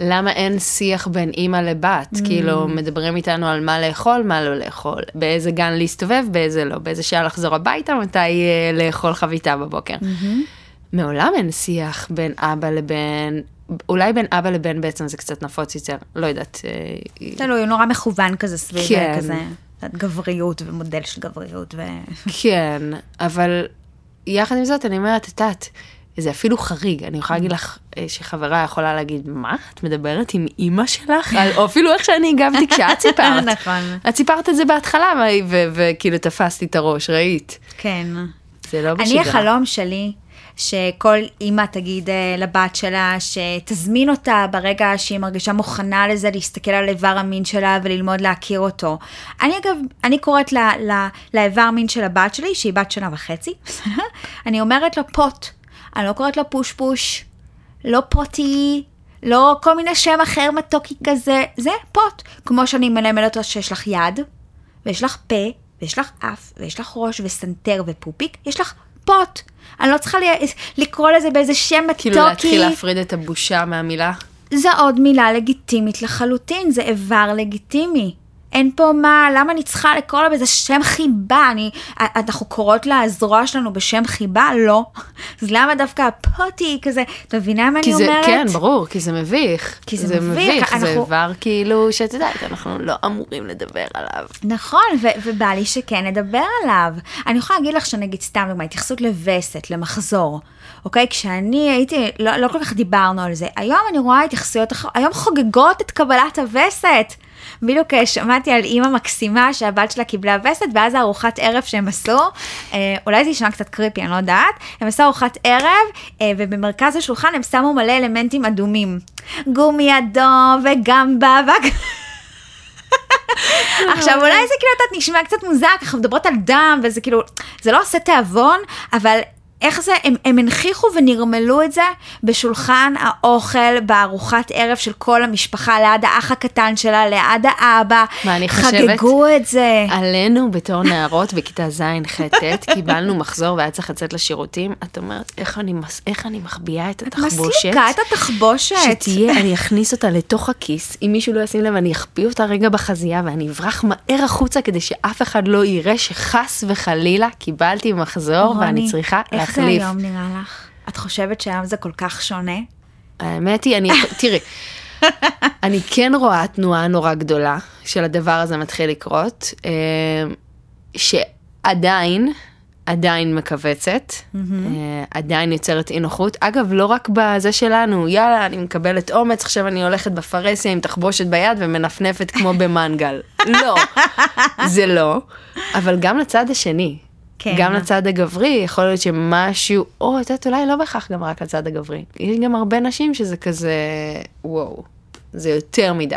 [SPEAKER 1] למה אין שיח בין אימא לבת. Mm. כאילו, מדברים איתנו על מה לאכול, מה לא לאכול, באיזה גן להסתובב, באיזה לא, באיזה שעה לחזור הביתה, מתי אה, לאכול חביתה בבוקר. Mm-hmm. מעולם אין שיח בין אבא לבין אולי בין אבא לבן בעצם זה קצת נפוץ יותר, לא יודעת.
[SPEAKER 2] אה, תלוי, הוא נורא מכוון כזה סביב כן. כזה, גבריות ומודל של גבריות. ו...
[SPEAKER 1] כן, אבל יחד עם זאת אני אומרת, את יודעת, זה אפילו חריג, אני יכולה להגיד לך אה, שחברה יכולה להגיד, מה, את מדברת עם אימא שלך? או אפילו איך שאני הגבתי כשאת סיפרת.
[SPEAKER 2] נכון.
[SPEAKER 1] את סיפרת את זה בהתחלה, וכאילו תפסתי את הראש, ראית.
[SPEAKER 2] כן.
[SPEAKER 1] זה לא בשגרה.
[SPEAKER 2] אני, החלום שלי, שכל אימא תגיד אה, לבת שלה שתזמין אותה ברגע שהיא מרגישה מוכנה לזה, להסתכל על איבר המין שלה וללמוד להכיר אותו. אני אגב, אני קוראת לאיבר מין של הבת שלי, שהיא בת שנה וחצי, אני אומרת לו פוט. אני לא קוראת לו פוש פוש, לא פוטי, לא כל מיני שם אחר מתוקי כזה, זה פוט. כמו שאני מלמדת אותו שיש לך יד, ויש לך פה, ויש לך אף, ויש לך ראש וסנטר ופופיק, יש לך פוט. אני לא צריכה לקרוא לזה באיזה שם מתוקי.
[SPEAKER 1] כאילו להתחיל להפריד את הבושה מהמילה?
[SPEAKER 2] זו עוד מילה לגיטימית לחלוטין, זה איבר לגיטימי. אין פה מה, למה אני צריכה לקרוא לה באיזה שם חיבה? אני, אנחנו קוראות לזרוע שלנו בשם חיבה? לא. אז למה דווקא הפוטי כזה, את מבינה מה אני
[SPEAKER 1] זה,
[SPEAKER 2] אומרת?
[SPEAKER 1] כן, ברור, כי זה מביך.
[SPEAKER 2] כי זה, זה מביך. מביך
[SPEAKER 1] אנחנו... זה איבר כאילו, שאת יודעת, אנחנו לא אמורים לדבר עליו.
[SPEAKER 2] נכון, ו- ובא לי שכן נדבר עליו. אני יכולה להגיד לך שנגיד, סתם דוגמא, התייחסות לווסת, למחזור. אוקיי? כשאני הייתי, לא, לא כל כך דיברנו על זה. היום אני רואה התייחסויות היום חוגגות את קבלת הווסת. בדיוק אה, שמעתי על אימא מקסימה שהבת שלה קיבלה וסת, ואז ארוחת ערב שהם עשו, אה, אולי זה ישמע קצת קריפי, אני לא יודעת, הם עשו ארוחת ערב, אה, ובמרכז השולחן הם שמו מלא אלמנטים אדומים. גומי אדום וגמבה, ו... עכשיו אולי זה כאילו, את נשמע קצת מוזר, אנחנו מדברות על דם, וזה כאילו, זה לא עושה תיאבון, אבל איך זה, הם, הם הנכיחו ונרמלו את זה בשולחן האוכל, בארוחת ערב של כל המשפחה, ליד האח הקטן שלה, ליד האבא.
[SPEAKER 1] מה אני חושבת?
[SPEAKER 2] חגגו את זה.
[SPEAKER 1] עלינו בתור נערות בכיתה ז', ח', ט', קיבלנו מחזור והיה צריך לצאת לשירותים. את אומרת, איך אני, מס- איך אני מחביאה את התחבושת?
[SPEAKER 2] מסליקה את התחבושת.
[SPEAKER 1] שתהיה, אני אכניס אותה לתוך הכיס, אם מישהו לא ישים לב, אני אחביא אותה רגע בחזייה ואני אברח מהר החוצה כדי שאף אחד לא יראה שחס וחלילה קיבלתי מחזור ואני
[SPEAKER 2] רוני,
[SPEAKER 1] צריכה
[SPEAKER 2] איך זה
[SPEAKER 1] להחליף.
[SPEAKER 2] היום נראה לך? את חושבת שהיום זה כל כך שונה?
[SPEAKER 1] האמת היא, אני, תראי, אני כן רואה תנועה נורא גדולה של הדבר הזה מתחיל לקרות, אה, שעדיין, עדיין מכווצת, אה, עדיין יוצרת אי נוחות. אגב, לא רק בזה שלנו, יאללה, אני מקבלת אומץ, עכשיו אני הולכת בפרהסיה עם תחבושת ביד ומנפנפת כמו במנגל. לא, זה לא, אבל גם לצד השני.
[SPEAKER 2] כן.
[SPEAKER 1] גם לצד הגברי, יכול להיות שמשהו, או, את יודעת, אולי לא בהכרח גם רק לצד הגברי. יש גם הרבה נשים שזה כזה, וואו, זה יותר מדי.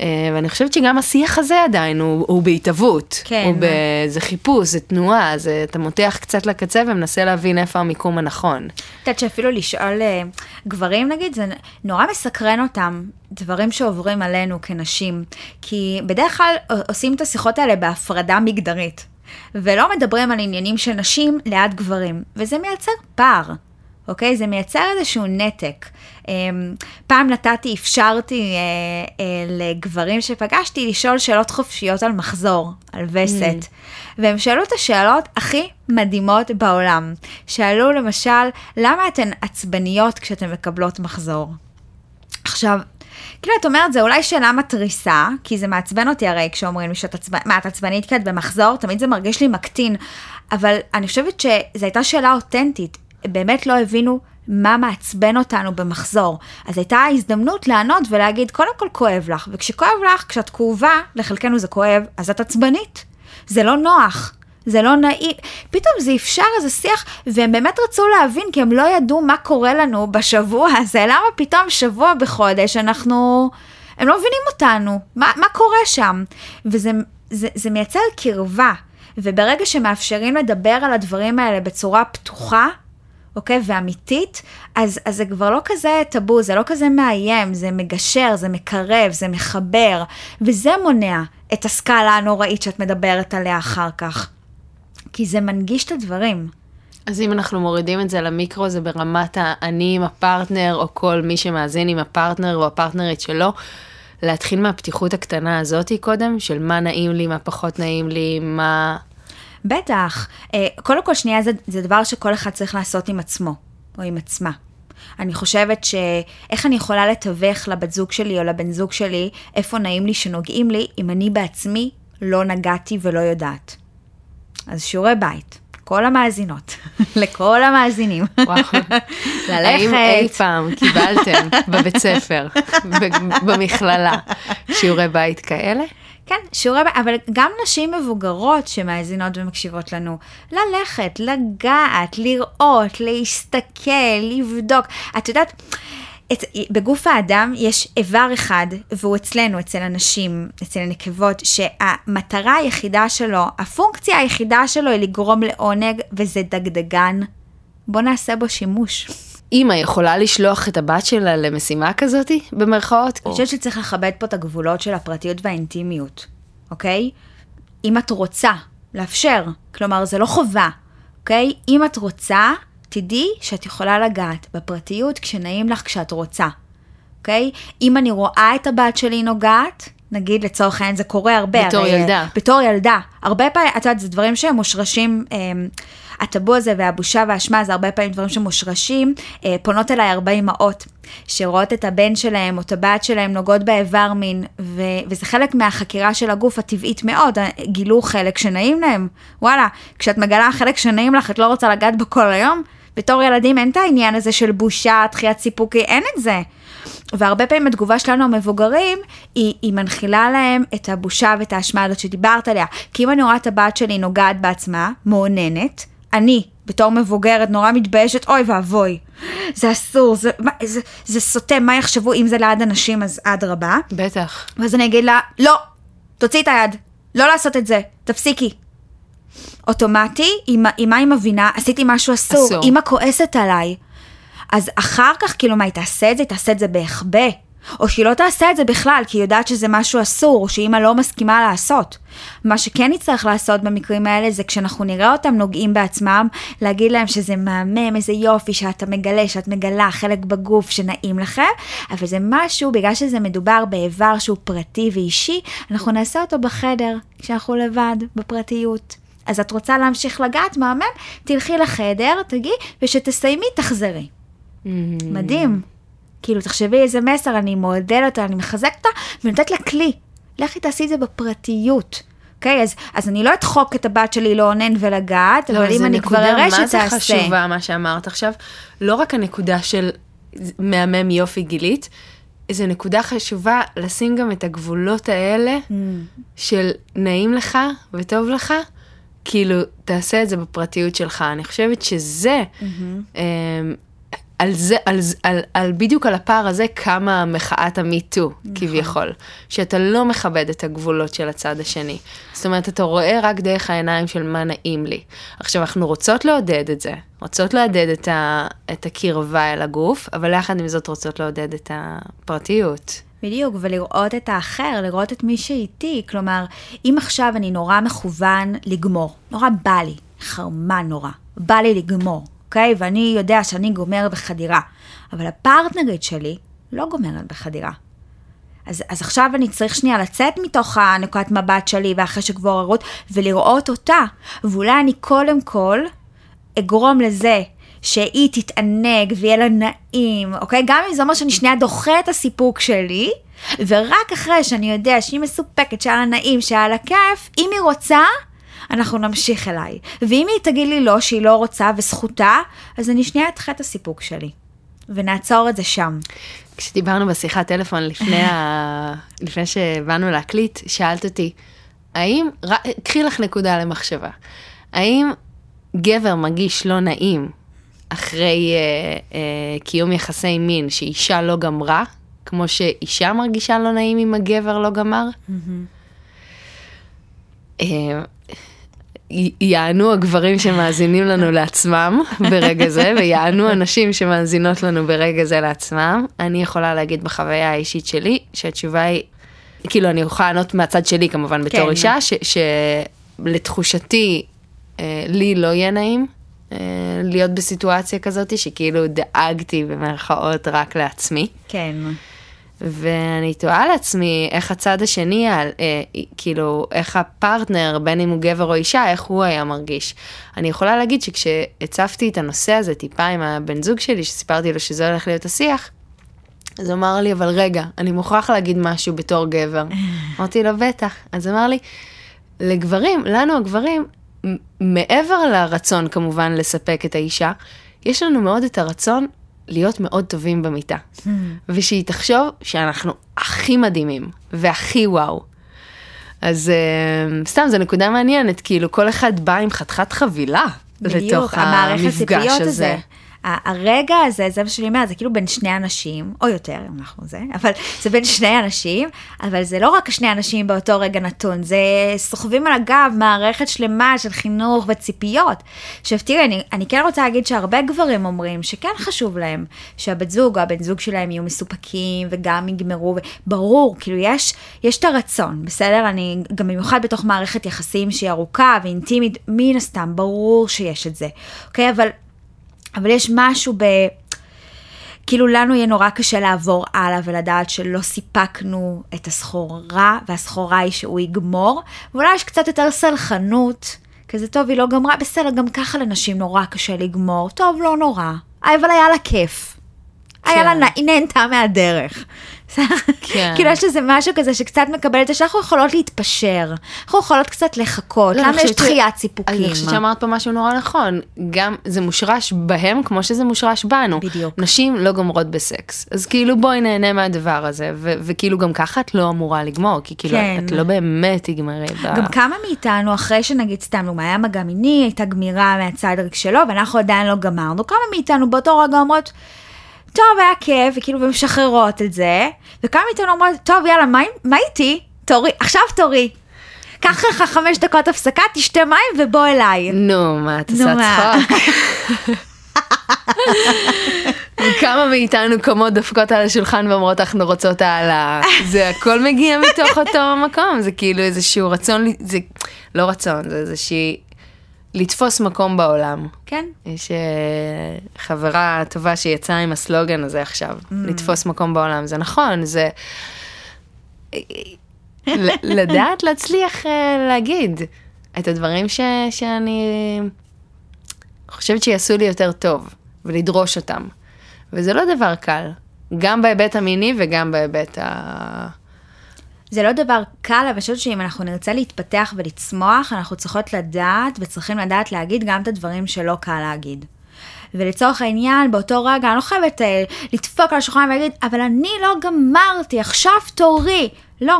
[SPEAKER 1] אה, ואני חושבת שגם השיח הזה עדיין הוא, הוא בהתהוות.
[SPEAKER 2] כן.
[SPEAKER 1] הוא ב... זה חיפוש, זה תנועה, זה, אתה מותח קצת לקצה ומנסה להבין איפה המיקום הנכון.
[SPEAKER 2] את יודעת שאפילו לשאול אה, גברים נגיד, זה נורא מסקרן אותם, דברים שעוברים עלינו כנשים. כי בדרך כלל עושים את השיחות האלה בהפרדה מגדרית. ולא מדברים על עניינים של נשים ליד גברים. וזה מייצר פער. אוקיי? זה מייצר איזשהו נתק. אמ, פעם נתתי, אפשרתי אה, אה, לגברים שפגשתי לשאול שאלות חופשיות על מחזור, על וסת. והם שאלו את השאלות הכי מדהימות בעולם. שאלו למשל, למה אתן עצבניות כשאתן מקבלות מחזור? עכשיו, כאילו את אומרת, זה אולי שאלה מתריסה, כי זה מעצבן אותי הרי כשאומרים לי שאת עצבנית, מה, את עצבנית כי את במחזור? תמיד זה מרגיש לי מקטין. אבל אני חושבת שזו הייתה שאלה אותנטית. באמת לא הבינו מה מעצבן אותנו במחזור. אז הייתה הזדמנות לענות ולהגיד, קודם כל כואב לך, וכשכואב לך, כשאת כאובה, לחלקנו זה כואב, אז את עצבנית. זה לא נוח. זה לא נעים, פתאום זה אפשר איזה שיח, והם באמת רצו להבין, כי הם לא ידעו מה קורה לנו בשבוע הזה, למה פתאום שבוע בחודש אנחנו, הם לא מבינים אותנו, מה, מה קורה שם? וזה זה, זה מייצר קרבה, וברגע שמאפשרים לדבר על הדברים האלה בצורה פתוחה, אוקיי, ואמיתית, אז, אז זה כבר לא כזה טאבו, זה לא כזה מאיים, זה מגשר, זה מקרב, זה מחבר, וזה מונע את הסקאלה הנוראית שאת מדברת עליה אחר כך. כי זה מנגיש את הדברים.
[SPEAKER 1] אז אם אנחנו מורידים את זה למיקרו, זה ברמת האני עם הפרטנר, או כל מי שמאזין עם הפרטנר או הפרטנרית שלו, להתחיל מהפתיחות הקטנה הזאתי קודם, של מה נעים לי, מה פחות נעים לי, מה...
[SPEAKER 2] בטח. אה, קודם כל, שנייה, זה, זה דבר שכל אחד צריך לעשות עם עצמו, או עם עצמה. אני חושבת שאיך אני יכולה לתווך לבת זוג שלי או לבן זוג שלי, איפה נעים לי שנוגעים לי, אם אני בעצמי לא נגעתי ולא יודעת. אז שיעורי בית, כל המאזינות, לכל המאזינים.
[SPEAKER 1] וואו. האם אי פעם קיבלתם בבית ספר, במכללה, שיעורי בית כאלה?
[SPEAKER 2] כן, שיעורי בית, אבל גם נשים מבוגרות שמאזינות ומקשיבות לנו, ללכת, לגעת, לראות, להסתכל, לבדוק. את יודעת, את, בגוף האדם יש איבר אחד, והוא אצלנו, אצל הנשים, אצל הנקבות, שהמטרה היחידה שלו, הפונקציה היחידה שלו היא לגרום לעונג, וזה דגדגן. בוא נעשה בו שימוש.
[SPEAKER 1] אימא יכולה לשלוח את הבת שלה למשימה כזאתי, במרכאות?
[SPEAKER 2] אני חושבת שצריך לכבד פה את הגבולות של הפרטיות והאינטימיות, אוקיי? אם את רוצה, לאפשר, כלומר זה לא חובה, אוקיי? אם את רוצה, תדעי שאת יכולה לגעת בפרטיות כשנעים לך כשאת רוצה, אוקיי? אם אני רואה את הבת שלי נוגעת, נגיד לצורך העניין זה קורה הרבה.
[SPEAKER 1] בתור
[SPEAKER 2] הרי,
[SPEAKER 1] ילדה.
[SPEAKER 2] בתור ילדה. הרבה פעמים, את יודעת, זה דברים שהם מושרשים, אה, הטאבו הזה והבושה והאשמה זה הרבה פעמים דברים שמושרשים. אה, פונות אליי הרבה אמהות שרואות את הבן שלהם או את הבת שלהם נוגעות באיבר מין, ו- וזה חלק מהחקירה של הגוף הטבעית מאוד, גילו חלק שנעים להם. וואלה, כשאת מגלה חלק שנעים לך, את לא רוצה לגעת בו כל היום? בתור ילדים אין את העניין הזה של בושה, דחיית סיפוקי, אין את זה. והרבה פעמים התגובה שלנו המבוגרים, היא, היא מנחילה להם את הבושה ואת האשמה הזאת שדיברת עליה. כי אם אני רואה את הבת שלי נוגעת בעצמה, מאוננת, אני, בתור מבוגרת, נורא מתביישת, אוי ואבוי, זה אסור, זה, מה, זה, זה סוטה, מה יחשבו אם זה ליד אנשים, אז אדרבה.
[SPEAKER 1] בטח.
[SPEAKER 2] ואז אני אגיד לה, לא, תוציאי את היד, לא לעשות את זה, תפסיקי. אוטומטי, אם מה היא מבינה, עשיתי משהו אסור,
[SPEAKER 1] אסור.
[SPEAKER 2] אמא כועסת עליי. אז אחר כך, כאילו, מה, היא תעשה את זה? היא תעשה את זה בהחבא. או שהיא לא תעשה את זה בכלל, כי היא יודעת שזה משהו אסור, או שאימא לא מסכימה לעשות. מה שכן נצטרך לעשות במקרים האלה, זה כשאנחנו נראה אותם נוגעים בעצמם, להגיד להם שזה מהמם, איזה יופי שאתה מגלה, שאת מגלה חלק בגוף שנעים לכם, אבל זה משהו, בגלל שזה מדובר באיבר שהוא פרטי ואישי, אנחנו נעשה אותו בחדר, כשאנחנו לבד, בפרטיות. אז את רוצה להמשיך לגעת, מהמם, תלכי לחדר, תגיעי, וכשתסיימי, תחזרי. מדהים. כאילו, תחשבי איזה מסר, אני מעודדת אותה, אני מחזקת אותה, ונותנת לה כלי. לכי תעשי את זה בפרטיות. אוקיי, אז, אז אני לא אדחוק את הבת שלי לאונן ולגעת, אבל אם אני כבר אראה שתעשה.
[SPEAKER 1] מה זה חשובה מה שאמרת עכשיו? לא רק הנקודה של מהמם יופי גילית, זו נקודה חשובה לשים גם את הגבולות האלה
[SPEAKER 2] Mm.
[SPEAKER 1] של נעים לך וטוב לך, כאילו, תעשה את זה בפרטיות שלך. אני חושבת שזה,
[SPEAKER 2] Mm-hmm.
[SPEAKER 1] אמ, על זה, על, על, על בדיוק על הפער הזה קמה מחאת המיטו,
[SPEAKER 2] נכון.
[SPEAKER 1] כביכול. שאתה לא מכבד את הגבולות של הצד השני. זאת אומרת, אתה רואה רק דרך העיניים של מה נעים לי. עכשיו, אנחנו רוצות לעודד את זה, רוצות לעודד את, ה, את הקרבה אל הגוף, אבל יחד עם זאת רוצות לעודד את הפרטיות.
[SPEAKER 2] בדיוק, ולראות את האחר, לראות את מי שאיתי. כלומר, אם עכשיו אני נורא מכוון לגמור, נורא בא לי, חרמן נורא, בא לי לגמור, אוקיי? ואני יודע שאני גומר בחדירה, אבל הפרטנרית שלי לא גומרת בחדירה. אז, אז עכשיו אני צריך שנייה לצאת מתוך הנקודת מבט שלי והחשק ועוררות ולראות אותה. ואולי אני קודם כל אגרום לזה שהיא תתענג ויהיה לה נעים, אוקיי? גם אם זה אומר שאני שנייה דוחה את הסיפוק שלי, ורק אחרי שאני יודע שהיא מסופקת, שהיה לה נעים, שהיה לה כיף, אם היא רוצה, אנחנו נמשיך אליי. ואם היא תגיד לי לא, שהיא לא רוצה וזכותה, אז אני שנייה אדחה את הסיפוק שלי. ונעצור את זה שם.
[SPEAKER 1] כשדיברנו בשיחת טלפון לפני, ה... לפני שבאנו להקליט, שאלת אותי, האם, קחי לך נקודה למחשבה, האם גבר מרגיש לא נעים אחרי אה, אה, קיום יחסי מין שאישה לא גמרה, כמו שאישה מרגישה לא נעים אם הגבר לא גמר? אה, י- יענו הגברים שמאזינים לנו לעצמם ברגע זה, ויענו הנשים שמאזינות לנו ברגע זה לעצמם. אני יכולה להגיד בחוויה האישית שלי, שהתשובה היא, כאילו אני יכולה לענות מהצד שלי כמובן בתור
[SPEAKER 2] כן.
[SPEAKER 1] אישה, ש- שלתחושתי אה, לי לא יהיה נעים. אה, להיות בסיטואציה כזאת שכאילו דאגתי במרכאות רק לעצמי.
[SPEAKER 2] כן.
[SPEAKER 1] ואני תוהה לעצמי איך הצד השני, אה, כאילו, איך הפרטנר, בין אם הוא גבר או אישה, איך הוא היה מרגיש. אני יכולה להגיד שכשהצפתי את הנושא הזה טיפה עם הבן זוג שלי, שסיפרתי לו שזה הולך להיות השיח, אז הוא אמר לי, אבל רגע, אני מוכרח להגיד משהו בתור גבר. אמרתי לו, בטח. אז אמר לי, לגברים, לנו הגברים, מעבר לרצון כמובן לספק את האישה, יש לנו מאוד את הרצון להיות מאוד טובים במיטה. ושהיא תחשוב שאנחנו הכי מדהימים והכי וואו. אז uh, סתם, זו נקודה מעניינת, כאילו כל אחד בא עם חתיכת חבילה
[SPEAKER 2] בדיוק,
[SPEAKER 1] לתוך
[SPEAKER 2] המערכת
[SPEAKER 1] המפגש
[SPEAKER 2] ציפיות
[SPEAKER 1] הזה.
[SPEAKER 2] הרגע הזה, זה מה שאני אומרת, זה כאילו בין שני אנשים, או יותר, אם אנחנו זה, אבל זה בין שני אנשים, אבל זה לא רק שני אנשים באותו רגע נתון, זה סוחבים על הגב מערכת שלמה של חינוך וציפיות. עכשיו תראי, אני, אני כן רוצה להגיד שהרבה גברים אומרים שכן חשוב להם שהבת זוג או הבן זוג שלהם יהיו מסופקים וגם יגמרו, ברור, כאילו יש, יש את הרצון, בסדר? אני גם במיוחד בתוך מערכת יחסים שהיא ארוכה ואינטימית, מן הסתם, ברור שיש את זה, אוקיי? אבל... אבל יש משהו ב... כאילו לנו יהיה נורא קשה לעבור הלאה ולדעת שלא סיפקנו את הסחורה, והסחורה היא שהוא יגמור, ואולי יש קצת יותר סלחנות, כזה טוב, היא לא גמרה, בסדר, גם ככה לנשים נורא קשה לגמור, טוב, לא נורא, אבל היה לה כיף. היה לה,
[SPEAKER 1] כן.
[SPEAKER 2] היא נהנתה מהדרך.
[SPEAKER 1] כן.
[SPEAKER 2] כאילו יש לזה משהו כזה שקצת מקבל את זה שאנחנו יכולות להתפשר, אנחנו יכולות קצת לחכות,
[SPEAKER 1] לא,
[SPEAKER 2] למה יש דחיית סיפוקים?
[SPEAKER 1] אני חושבת שאמרת פה משהו נורא נכון, גם זה מושרש בהם כמו שזה מושרש בנו.
[SPEAKER 2] בדיוק.
[SPEAKER 1] נשים לא גומרות בסקס, אז כאילו בואי נהנה מהדבר הזה, ו- וכאילו גם ככה את לא אמורה לגמור, כי כאילו
[SPEAKER 2] כן.
[SPEAKER 1] את לא באמת תגמרי. ב-
[SPEAKER 2] גם כמה מאיתנו, אחרי שנגיד סתם, דוגמא, היה מגע מיני, הייתה גמירה מהצד שלו, ואנחנו עדיין לא גמרנו, כמה מאיתנו באותו רגע אומרות, טוב, היה כיף, וכאילו, ומשחררות את זה, וכמה מאיתנו אומרות, טוב, יאללה, מה, מה איתי? תורי, עכשיו תורי. קח לך חמש דקות הפסקה, תשתה מים ובוא אליי.
[SPEAKER 1] נו, מה, את עושה? צחוק? כמה מאיתנו קמות דופקות על השולחן ואומרות אנחנו רוצות העלאה. זה הכל מגיע מתוך אותו מקום, זה כאילו איזשהו רצון, זה לא רצון, זה איזושהי... לתפוס מקום בעולם.
[SPEAKER 2] כן.
[SPEAKER 1] יש אה, חברה טובה שיצאה עם הסלוגן הזה עכשיו,
[SPEAKER 2] Mm.
[SPEAKER 1] לתפוס מקום בעולם, זה נכון, זה... לדעת להצליח אה, להגיד את הדברים ש... שאני חושבת שיעשו לי יותר טוב, ולדרוש אותם. וזה לא דבר קל, גם בהיבט המיני וגם בהיבט ה...
[SPEAKER 2] זה לא דבר קל, אבל אני חושבת שאם אנחנו נרצה להתפתח ולצמוח, אנחנו צריכות לדעת וצריכים לדעת להגיד גם את הדברים שלא קל להגיד. ולצורך העניין, באותו רגע, אני לא חייבת אה, לדפוק על השולחן ולהגיד, אבל אני לא גמרתי, עכשיו תורי. לא.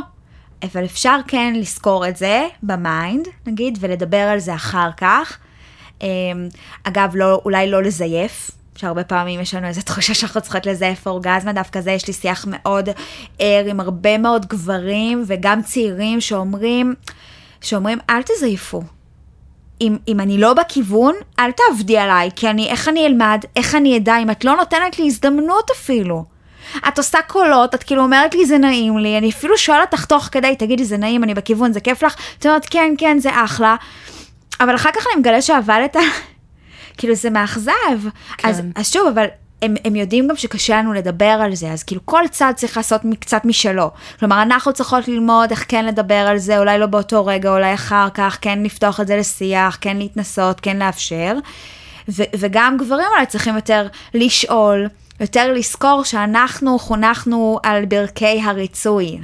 [SPEAKER 2] אבל אפשר כן לזכור את זה ב mind, נגיד, ולדבר על זה אחר כך. אה, אגב, לא, אולי לא לזייף, שהרבה פעמים יש לנו איזו תחושה שאנחנו צריכות לזייף אורגזמה, דווקא זה יש לי שיח מאוד ער עם הרבה מאוד גברים וגם צעירים שאומרים, שאומרים, אל תזייפו. אם, אם אני לא בכיוון, אל תעבדי עליי, כי אני, איך אני אלמד, איך אני אדע, אם את לא נותנת לי הזדמנות אפילו. את עושה קולות, את כאילו אומרת לי זה נעים לי, אני אפילו שואלת אותך תוך כדי, תגידי זה נעים, אני בכיוון, זה כיף לך? את אומרת כן, כן, זה אחלה. אבל אחר כך אני מגלה שעבדת, כאילו זה מאכזב.
[SPEAKER 1] כן.
[SPEAKER 2] אז, אז שוב, אבל הם, הם יודעים גם שקשה לנו לדבר על זה, אז כאילו כל צד צריך לעשות קצת משלו. כלומר, אנחנו צריכות ללמוד איך כן לדבר על זה, אולי לא באותו רגע, אולי אחר כך, כן לפתוח את זה לשיח, כן להתנסות, כן לאפשר. ו- וגם גברים אולי צריכים יותר לשאול, יותר לזכור שאנחנו חונכנו על ברכי הריצוי.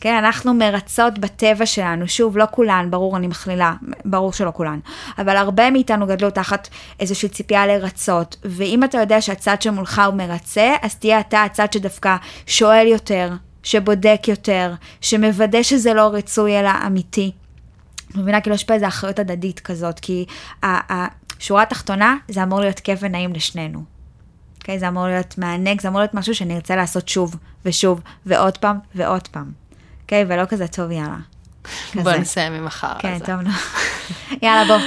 [SPEAKER 2] כן, אנחנו מרצות בטבע שלנו, שוב, לא כולן, ברור, אני מכלילה, ברור שלא כולן, אבל הרבה מאיתנו גדלו תחת איזושהי ציפייה לרצות, ואם אתה יודע שהצד שמולך הוא מרצה, אז תהיה אתה הצד שדווקא שואל יותר, שבודק יותר, שמוודא שזה לא רצוי אלא אמיתי. מבינה, כאילו יש פה איזו אחריות הדדית כזאת, כי השורה התחתונה, זה אמור להיות כיף ונעים לשנינו. אוקיי? Okay, זה אמור להיות מענג, זה אמור להיות משהו שנרצה לעשות שוב ושוב, ועוד פעם ועוד פעם. אוקיי? ולא כזה טוב, יאללה.
[SPEAKER 1] בוא. נסיים עם מחר.
[SPEAKER 2] כן,
[SPEAKER 1] הזה.
[SPEAKER 2] טוב, נו. יאללה, בוא.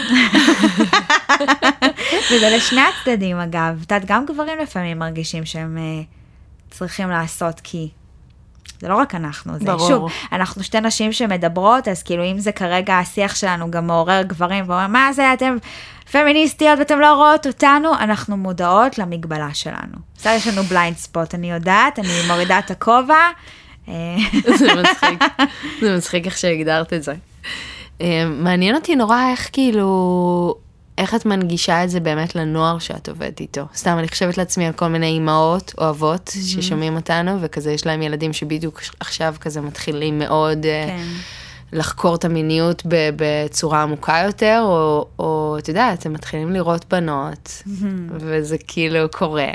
[SPEAKER 2] וזה לשני הצדדים, אגב. את יודעת, גם גברים לפעמים מרגישים שהם אה, צריכים לעשות, כי זה לא רק אנחנו, זה
[SPEAKER 1] ברור.
[SPEAKER 2] שוב, אנחנו שתי נשים שמדברות, אז כאילו אם זה כרגע השיח שלנו גם מעורר גברים, ואומרים, מה זה, אתם פמיניסטיות ואתם לא רואות אותנו, אנחנו מודעות למגבלה שלנו. בסדר, יש לנו בליינד ספוט, אני יודעת, אני מורידה את הכובע. אה,
[SPEAKER 1] זה מצחיק, זה מצחיק איך שהגדרת את זה. אה, מעניין אותי נורא איך כאילו, איך את מנגישה את זה באמת לנוער שאת עובדת איתו. סתם, אני חושבת לעצמי על כל מיני אימהות או אבות ששומעים אותנו, וכזה יש להם ילדים שבדיוק עכשיו כזה מתחילים מאוד אה,
[SPEAKER 2] כן.
[SPEAKER 1] לחקור את המיניות בצורה עמוקה יותר, או, או את יודעת, הם מתחילים לראות בנות, וזה כאילו קורה.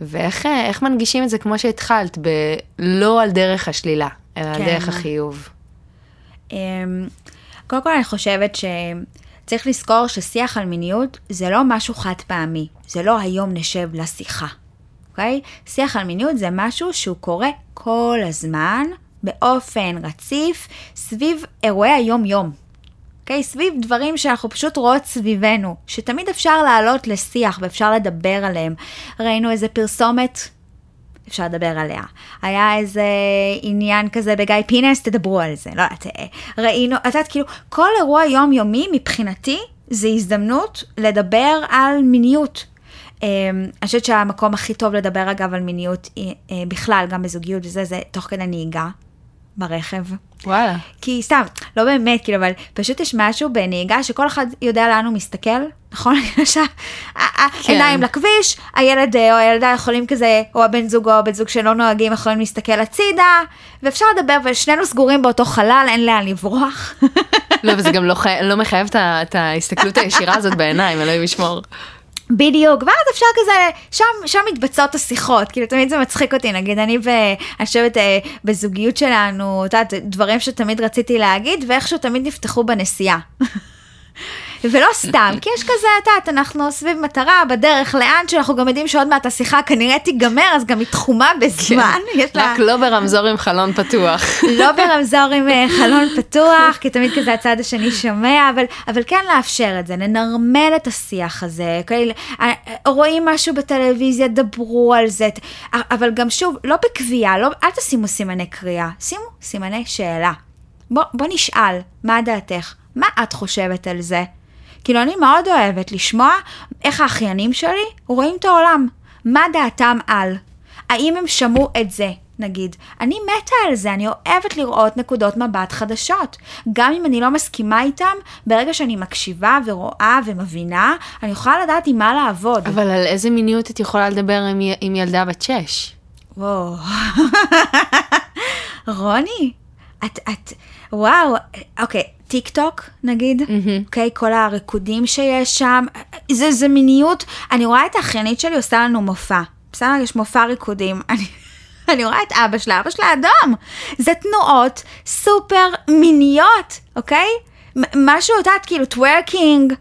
[SPEAKER 1] ואיך אה, מנגישים את זה כמו שהתחלת, ב- לא על דרך השלילה, אלא על
[SPEAKER 2] כן.
[SPEAKER 1] דרך החיוב.
[SPEAKER 2] אמ, קודם כל אני חושבת שצריך לזכור ששיח על מיניות זה לא משהו חד פעמי, זה לא היום נשב לשיחה, אוקיי? שיח על מיניות זה משהו שהוא קורה כל הזמן, באופן רציף, סביב אירועי היום-יום. אוקיי? סביב דברים שאנחנו פשוט רואות סביבנו, שתמיד אפשר לעלות לשיח ואפשר לדבר עליהם. ראינו איזה פרסומת אפשר לדבר עליה. היה איזה עניין כזה בגיא פינס, תדברו על זה. לא יודעת, אה, ראינו, את יודעת, כאילו, כל אירוע יומיומי מבחינתי זה הזדמנות לדבר על מיניות. אה, אני חושבת שהמקום הכי טוב לדבר אגב על מיניות אה, בכלל, גם בזוגיות וזה, זה תוך כדי נהיגה ברכב.
[SPEAKER 1] וואלה.
[SPEAKER 2] כי סתם, לא באמת, כאילו, אבל פשוט יש משהו בנהיגה שכל אחד יודע לאן הוא מסתכל, נכון? עכשיו, העיניים לכביש, הילד אה, או הילדה יכולים כזה, או הבן זוג או הבן זוג שלא נוהגים יכולים להסתכל הצידה, ואפשר לדבר, ושנינו סגורים באותו חלל, אין לאן לברוח.
[SPEAKER 1] לא, וזה גם לא, חי... לא מחייב את ההסתכלות הישירה הזאת בעיניים, אלוהים ישמור.
[SPEAKER 2] בדיוק, ואז אפשר כזה, שם, שם מתבצעות השיחות, כאילו תמיד זה מצחיק אותי, נגיד אני ו... אני חושבת אה, בזוגיות שלנו, את יודעת, דברים שתמיד רציתי להגיד, ואיכשהו תמיד נפתחו בנסיעה. ולא סתם, כי יש כזה, את יודעת, אנחנו סביב מטרה, בדרך לאן, שאנחנו גם יודעים שעוד מעט השיחה כנראה תיגמר, אז גם היא תחומה בזמן. לה...
[SPEAKER 1] רק לא ברמזור עם חלון פתוח.
[SPEAKER 2] לא ברמזור עם אה, חלון פתוח, כי תמיד כזה הצד השני שומע, אבל, אבל כן לאפשר את זה, לנרמל את השיח הזה, אוקיי? אה, רואים משהו בטלוויזיה, דברו על זה, אבל גם שוב, לא בקביעה, לא, אל תשימו סימני קריאה, שימו סימני שאלה. בוא, בוא נשאל, מה דעתך? מה את חושבת על זה? כאילו, אני מאוד אוהבת לשמוע איך האחיינים שלי רואים את העולם. מה דעתם על? האם הם שמעו את זה? נגיד, אני מתה על זה, אני אוהבת לראות נקודות מבט חדשות. גם אם אני לא מסכימה איתם, ברגע שאני מקשיבה ורואה ומבינה, אני יכולה לדעת עם מה לעבוד.
[SPEAKER 1] אבל על איזה מיניות את יכולה לדבר עם, עם ילדה בת שש?
[SPEAKER 2] וואו. רוני, את, את, וואו, אוקיי, טיק טוק נגיד, אוקיי, כל הריקודים שיש שם, זה, זה מיניות, אני רואה את האחיינית שלי עושה לנו מופע, בסדר, יש מופע ריקודים, אני... אני רואה את אבא שלה, אבא שלה אדום. זה תנועות סופר מיניות, אוקיי? משהו, את יודעת, כאילו טוורקינג,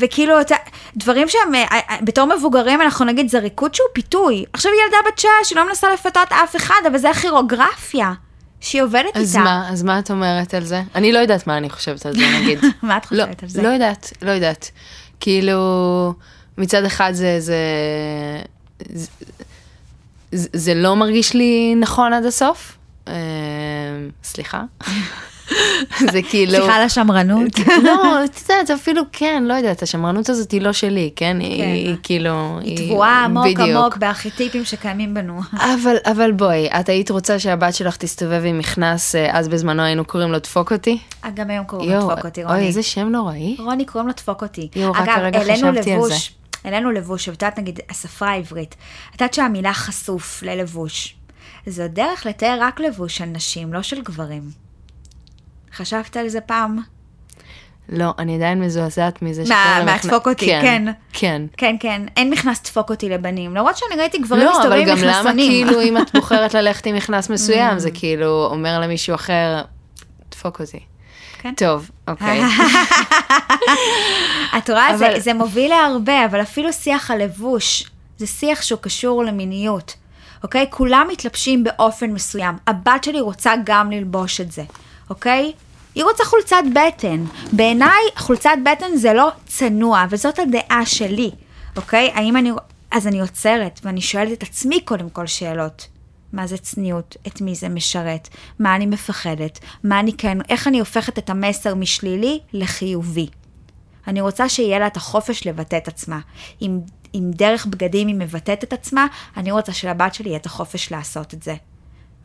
[SPEAKER 2] וכאילו, ת, דברים שהם, אה, אה, בתור מבוגרים אנחנו נגיד, זה ריקוד שהוא פיתוי. עכשיו ילדה בת שש, היא לא מנסה לפתות אף אחד, אבל זה כוריאוגרפיה. שהיא עובדת
[SPEAKER 1] אז
[SPEAKER 2] איתה.
[SPEAKER 1] אז מה, אז מה את אומרת על זה? אני לא יודעת מה אני חושבת על זה, נגיד.
[SPEAKER 2] מה את
[SPEAKER 1] לא,
[SPEAKER 2] חושבת על זה?
[SPEAKER 1] לא יודעת, לא יודעת. כאילו, מצד אחד זה, זה, זה, זה, זה לא מרגיש לי נכון עד הסוף. אה, סליחה. זה כאילו...
[SPEAKER 2] סליחה על השמרנות.
[SPEAKER 1] לא, את יודעת, אפילו כן, לא יודעת, השמרנות הזאת היא לא שלי, כן? היא כאילו...
[SPEAKER 2] היא טבועה עמוק עמוק בארכיטיפים שקיימים בנו.
[SPEAKER 1] אבל, אבל בואי, את היית רוצה שהבת שלך תסתובב עם מכנס, אה, אז בזמנו היינו קוראים לו דפוק אותי?
[SPEAKER 2] גם היום קוראים לו דפוק אותי, רוני.
[SPEAKER 1] אוי, איזה שם נוראי.
[SPEAKER 2] רוני, קוראים לו דפוק אותי.
[SPEAKER 1] יואו, רק הרגע חשבתי על זה.
[SPEAKER 2] העלינו לבוש, ואת יודעת נגיד, השפה העברית, את יודעת שהמילה חשוף ללבוש, זו דרך לתאר רק לבוש של נשים, לא של גברים. חשבת על זה פעם?
[SPEAKER 1] לא, אני עדיין מזועזעת מזה
[SPEAKER 2] מה, מהדפוק אותי, כן.
[SPEAKER 1] כן. כן.
[SPEAKER 2] כן, כן. אין מכנס דפוק אותי לבנים. למרות שאני ראיתי גברים מסתובבים עם מכנסונים.
[SPEAKER 1] לא, אבל גם למה כאילו אם את בוחרת ללכת עם מכנס מסוים, זה כאילו אומר למישהו אחר, דפוק אותי. כן. טוב, אוקיי.
[SPEAKER 2] את רואה, אבל... זה, זה מוביל להרבה, אבל אפילו שיח הלבוש, זה שיח שהוא קשור למיניות. אוקיי? כולם מתלבשים באופן מסוים. הבת שלי רוצה גם ללבוש את זה, אוקיי? היא רוצה חולצת בטן. בעיניי חולצת בטן זה לא צנוע, וזאת הדעה שלי, אוקיי? האם אני... אז אני עוצרת, ואני שואלת את עצמי קודם כל שאלות. מה זה צניעות, את מי זה משרת, מה אני מפחדת, מה אני כן, איך אני הופכת את המסר משלילי לחיובי. אני רוצה שיהיה לה את החופש לבטא את עצמה. אם, דרך בגדים היא מבטאת את עצמה, אני רוצה שלבת שלי יהיה את החופש לעשות את זה.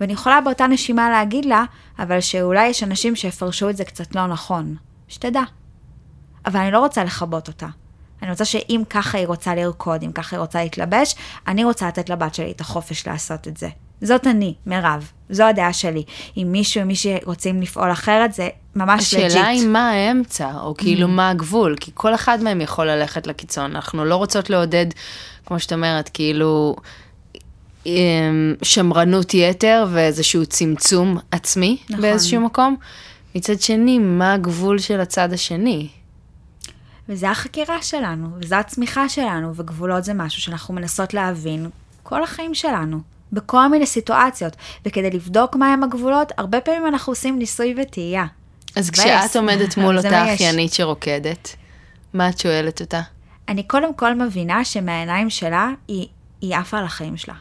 [SPEAKER 2] ואני יכולה באותה נשימה להגיד לה, אבל שאולי יש אנשים שיפרשו את זה קצת לא נכון. שתדע. אבל אני לא רוצה לכבות אותה. אני רוצה שאם ככה היא רוצה לרקוד, אם ככה היא רוצה להתלבש, אני רוצה לתת לבת שלי את החופש לעשות את זה. זאת אני, מירב. זו הדעה שלי. אם מישהו, מי שרוצים לפעול אחרת, זה ממש לג'יט.
[SPEAKER 1] השאלה היא מה האמצע, או כאילו mm. מה הגבול, כי כל אחד מהם יכול ללכת לקיצון. אנחנו לא רוצות לעודד, כמו שאת אומרת, כאילו, שמרנות יתר ואיזשהו צמצום עצמי נכון. באיזשהו מקום. מצד שני, מה הגבול של הצד השני?
[SPEAKER 2] וזה החקירה שלנו, וזו הצמיחה שלנו, וגבולות זה משהו שאנחנו מנסות להבין כל החיים שלנו, בכל מיני סיטואציות. וכדי לבדוק מהם הגבולות, הרבה פעמים אנחנו עושים ניסוי וטעייה.
[SPEAKER 1] אז כשאת עומדת מול אותה אחיינית שרוקדת, מה את שואלת אותה?
[SPEAKER 2] אני קודם כל מבינה שמהעיניים שלה, היא, היא עפה על החיים שלה.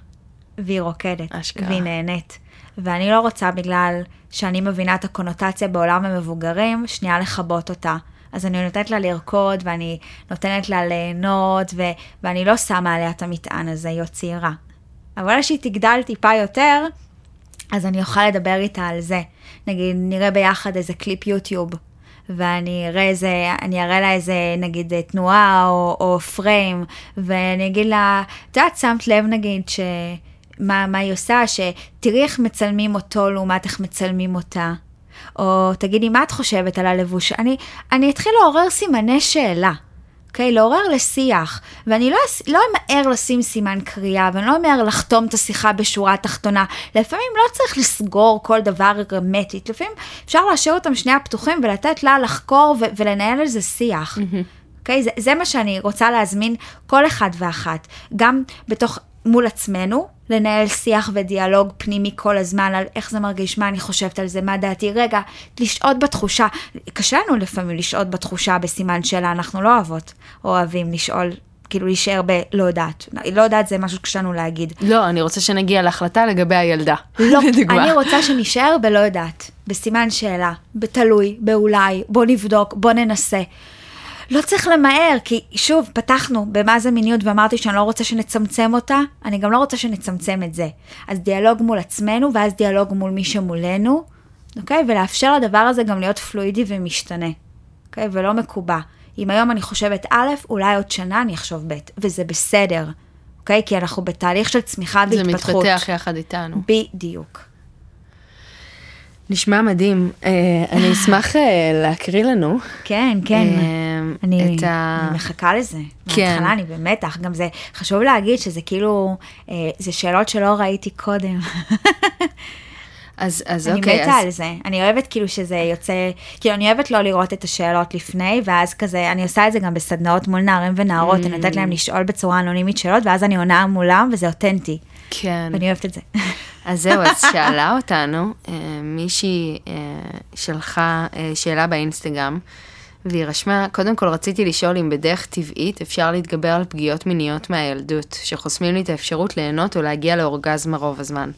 [SPEAKER 2] והיא רוקדת. אשכרה. והיא נהנית. ואני לא רוצה בגלל שאני מבינה את הקונוטציה בעולם המבוגרים, שנייה לכבות אותה. אז אני נותנת לה לרקוד, ואני נותנת לה ליהנות, ו- ואני לא שמה עליה את המטען הזה, היא עוד צעירה. אבל כשהיא תגדל טיפה יותר, אז אני אוכל לדבר איתה על זה. נגיד, נראה ביחד איזה קליפ יוטיוב, ואני אראה איזה, אני אראה לה איזה, נגיד, תנועה או, או פריים, ואני אגיד לה, את יודעת, שמת לב, נגיד, ש... מה, מה היא עושה, שתראי איך מצלמים אותו לעומת איך מצלמים אותה. או תגידי, מה את חושבת על הלבוש? אני, אני אתחיל לעורר סימני שאלה. אוקיי? לעורר לשיח. ואני לא, לא אמהר לשים סימן קריאה, ואני לא אמהר לחתום את השיחה בשורה התחתונה. לפעמים לא צריך לסגור כל דבר הרמטית, לפעמים אפשר להשאיר אותם שנייה פתוחים ולתת לה לחקור ו- ולנהל על זה שיח. אוקיי? זה, זה מה שאני רוצה להזמין כל אחד ואחת. גם בתוך, מול עצמנו, לנהל שיח ודיאלוג פנימי כל הזמן על איך זה מרגיש, מה אני חושבת על זה, מה דעתי. רגע, לשהות בתחושה. קשה לנו לפעמים לשהות בתחושה בסימן שאלה, אנחנו לא אוהבות או אוהבים לשאול, כאילו להישאר בלא יודעת. לא יודעת זה משהו שקשה לנו להגיד.
[SPEAKER 1] לא, אני רוצה שנגיע להחלטה לגבי הילדה.
[SPEAKER 2] לא. אני רוצה שנישאר בלא יודעת, בסימן שאלה, בתלוי, באולי, בוא נבדוק, בוא ננסה. לא צריך למהר, כי שוב, פתחנו במה זה מיניות ואמרתי שאני לא רוצה שנצמצם אותה, אני גם לא רוצה שנצמצם את זה. אז דיאלוג מול עצמנו, ואז דיאלוג מול מי שמולנו, אוקיי? ולאפשר לדבר הזה גם להיות פלואידי ומשתנה, אוקיי? ולא מקובע. אם היום אני חושבת א', אולי עוד שנה אני אחשוב ב', וזה בסדר, אוקיי? כי אנחנו בתהליך של צמיחה
[SPEAKER 1] זה
[SPEAKER 2] והתפתחות.
[SPEAKER 1] מתפתח יחד איתנו.
[SPEAKER 2] בדיוק.
[SPEAKER 1] נשמע מדהים. אה, אני אשמח אה, להקריא לנו.
[SPEAKER 2] כן, כן.
[SPEAKER 1] אה,
[SPEAKER 2] אני,
[SPEAKER 1] את ה-
[SPEAKER 2] אני מחכה לזה.
[SPEAKER 1] כן.
[SPEAKER 2] מההתחלה אני במתח. גם זה, חשוב להגיד שזה כאילו, זה שאלות שלא ראיתי קודם.
[SPEAKER 1] אז, אז
[SPEAKER 2] אני
[SPEAKER 1] אוקיי,
[SPEAKER 2] מתה
[SPEAKER 1] אז
[SPEAKER 2] על זה. אני אוהבת כאילו שזה יוצא, כאילו אני אוהבת לא לראות את השאלות לפני, ואז כזה, אני עושה את זה גם בסדנאות מול נערים ונערות, אני נותנת להם לשאול בצורה אנונימית שאלות, ואז אני עונה מולם, וזה אותנטי.
[SPEAKER 1] כן.
[SPEAKER 2] ואני אוהבת את זה.
[SPEAKER 1] אז זהו, אז שאלה אותנו, אה, מישהי אה, שלחה אה, שאלה באינסטגרם, והיא רשמה, קודם כל רציתי לשאול אם בדרך טבעית אפשר להתגבר על פגיעות מיניות מהילדות, שחוסמים לי את האפשרות ליהנות או להגיע לאורגזמה רוב הזמן.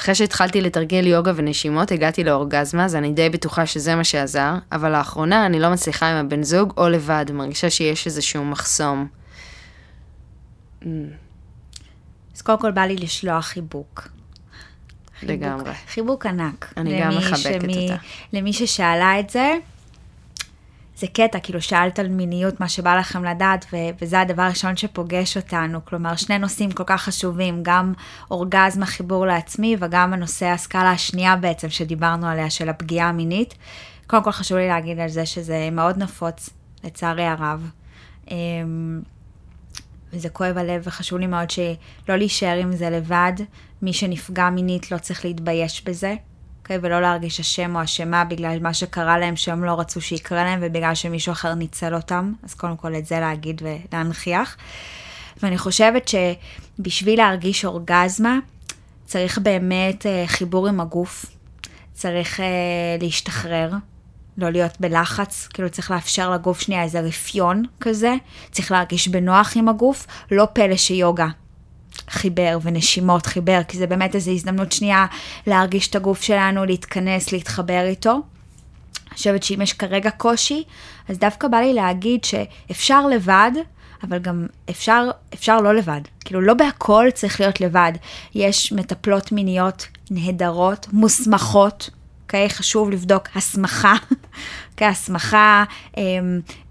[SPEAKER 1] אחרי שהתחלתי לתרגל יוגה ונשימות, הגעתי לאורגזמה, אז אני די בטוחה שזה מה שעזר, אבל לאחרונה אני לא מצליחה עם הבן זוג או לבד, מרגישה שיש איזשהו מחסום.
[SPEAKER 2] קודם כל בא לי לשלוח חיבוק. חיבוק-
[SPEAKER 1] לגמרי.
[SPEAKER 2] חיבוק ענק.
[SPEAKER 1] אני גם מחבקת
[SPEAKER 2] שמי-
[SPEAKER 1] אותה.
[SPEAKER 2] למי ששאלה את זה, זה קטע, כאילו שאלת על מיניות, מה שבא לכם לדעת, ו- וזה הדבר הראשון שפוגש אותנו. כלומר, שני נושאים כל כך חשובים, גם אורגזם החיבור לעצמי, וגם הנושא הסקאלה השנייה בעצם, שדיברנו עליה, של הפגיעה המינית. קודם כל חשוב לי להגיד על זה שזה מאוד נפוץ, לצערי הרב. וזה כואב הלב, וחשוב לי מאוד שלא להישאר עם זה לבד. מי שנפגע מינית לא צריך להתבייש בזה, אוקיי? ולא להרגיש אשם או אשמה בגלל מה שקרה להם שהם לא רצו שיקרה להם, ובגלל שמישהו אחר ניצל אותם. אז קודם כל את זה להגיד ולהנכיח. ואני חושבת שבשביל להרגיש אורגזמה, צריך באמת אה, חיבור עם הגוף. צריך אה, להשתחרר, לא להיות בלחץ, כאילו צריך לאפשר לגוף שנייה איזה רפיון כזה, צריך להרגיש בנוח עם הגוף, לא פלא שיוגה חיבר ונשימות חיבר, כי זה באמת איזו הזדמנות שנייה להרגיש את הגוף שלנו, להתכנס, להתחבר איתו. אני חושבת שאם יש כרגע קושי, אז דווקא בא לי להגיד שאפשר לבד, אבל גם אפשר, אפשר לא לבד. כאילו, לא בהכל צריך להיות לבד. יש מטפלות מיניות נהדרות, מוסמכות, אוקיי? חשוב לבדוק הסמכה, אוקיי? הסמכה אה,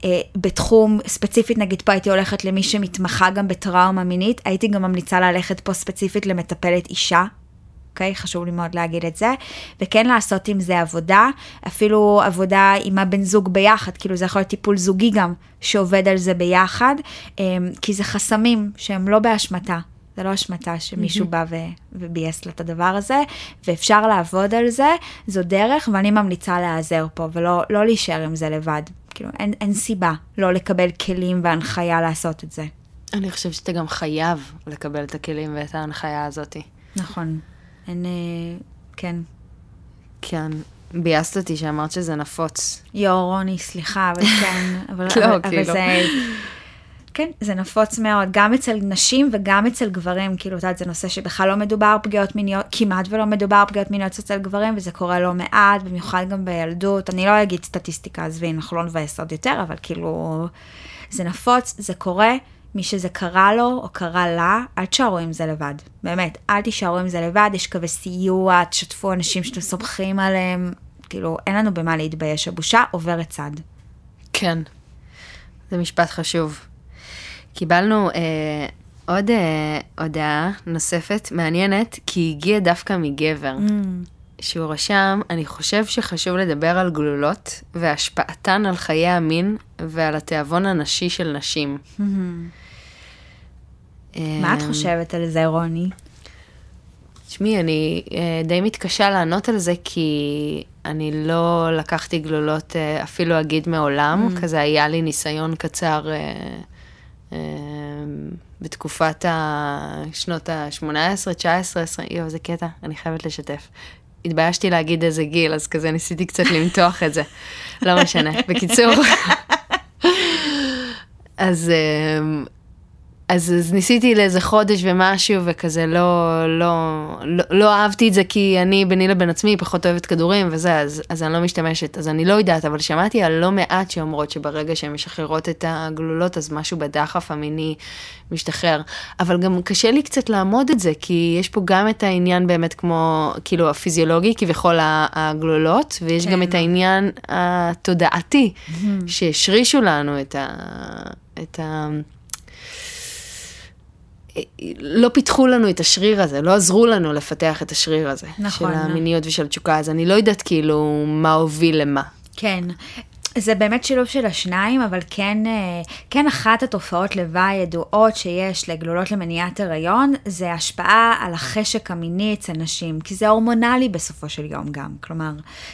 [SPEAKER 2] אה, בתחום, ספציפית נגיד פה הייתי הולכת למי שמתמחה גם בטראומה מינית, הייתי גם ממליצה ללכת פה ספציפית למטפלת אישה, אוקיי? חשוב לי מאוד להגיד את זה. וכן לעשות עם זה עבודה, אפילו עבודה עם הבן זוג ביחד, כאילו זה יכול להיות טיפול זוגי גם, שעובד על זה ביחד, אמ, כי זה חסמים שהם לא באשמתה. זה לא אשמתה שמישהו בא ו- וביאס לה את הדבר הזה, ואפשר לעבוד על זה, זו דרך, ואני ממליצה להיעזר פה, ולא לא להישאר עם זה לבד. כאילו, אין, אין סיבה לא לקבל כלים והנחיה לעשות את זה.
[SPEAKER 1] אני חושבת שאתה גם חייב לקבל את הכלים ואת ההנחיה הזאתי.
[SPEAKER 2] נכון. אין, אה, כן.
[SPEAKER 1] כן, ביאסת אותי שאמרת שזה נפוץ.
[SPEAKER 2] יואו, רוני, סליחה, אבל כן, אבל,
[SPEAKER 1] לא,
[SPEAKER 2] אבל,
[SPEAKER 1] כאילו.
[SPEAKER 2] אבל זה... כן, זה נפוץ מאוד, גם אצל נשים וגם אצל גברים, כאילו, את יודעת, זה נושא שבכלל לא מדובר פגיעות מיניות, כמעט ולא מדובר פגיעות מיניות אצל גברים, וזה קורה לא מעט, במיוחד גם בילדות. אני לא אגיד סטטיסטיקה, עזבי, אנחנו לא נבאס עוד יותר, אבל כאילו, זה נפוץ, זה קורה, מי שזה קרה לו או קרה לה, אל תשארו עם זה לבד. באמת, אל תישארו עם זה לבד, יש קווי סיוע, תשתפו אנשים שאתם סומכים עליהם, כאילו, אין לנו במה להתבייש, הבושה עוברת צד.
[SPEAKER 1] כן, זה משפט חשוב. קיבלנו אה, עוד אה, הודעה נוספת מעניינת, כי היא הגיעה דווקא מגבר, שהוא רשם, אני חושב שחשוב לדבר על גלולות והשפעתן על חיי המין ועל התיאבון הנשי של נשים.
[SPEAKER 2] מה את
[SPEAKER 1] אמ,
[SPEAKER 2] חושבת על זה, רוני?
[SPEAKER 1] תשמעי, אני אה, די מתקשה לענות על זה, כי אני לא לקחתי גלולות אה, אפילו אגיד מעולם, mm. כזה היה לי ניסיון קצר אה, אה, בתקופת שנות ה-18, 19, 20, יואו, זה קטע, אני חייבת לשתף. התביישתי להגיד איזה גיל, אז כזה ניסיתי קצת למתוח את זה. לא משנה. בקיצור, אז, אה, אז, אז ניסיתי לאיזה חודש ומשהו, וכזה לא, לא, לא, לא אהבתי את זה, כי אני ביני לבין עצמי פחות אוהבת כדורים וזה, אז, אז אני לא משתמשת. אז אני לא יודעת, אבל שמעתי על לא מעט שאומרות שברגע שהן משחררות את הגלולות, אז משהו בדחף המיני משתחרר. אבל גם קשה לי קצת לעמוד את זה, כי יש פה גם את העניין באמת כמו, כאילו, הפיזיולוגי, כביכול הגלולות, ויש כן. גם את העניין התודעתי, שהשרישו לנו את ה... את ה לא פיתחו לנו את השריר הזה, לא עזרו לנו לפתח את השריר הזה. נכון. של המיניות ושל התשוקה, אז אני לא יודעת כאילו מה הוביל למה.
[SPEAKER 2] כן. זה באמת שילוב של השניים, אבל כן, אה, כן אחת התופעות לוואי הידועות שיש לגלולות למניעת הריון, זה השפעה על החשק המיני אצל נשים, כי זה הורמונלי בסופו של יום גם. כלומר,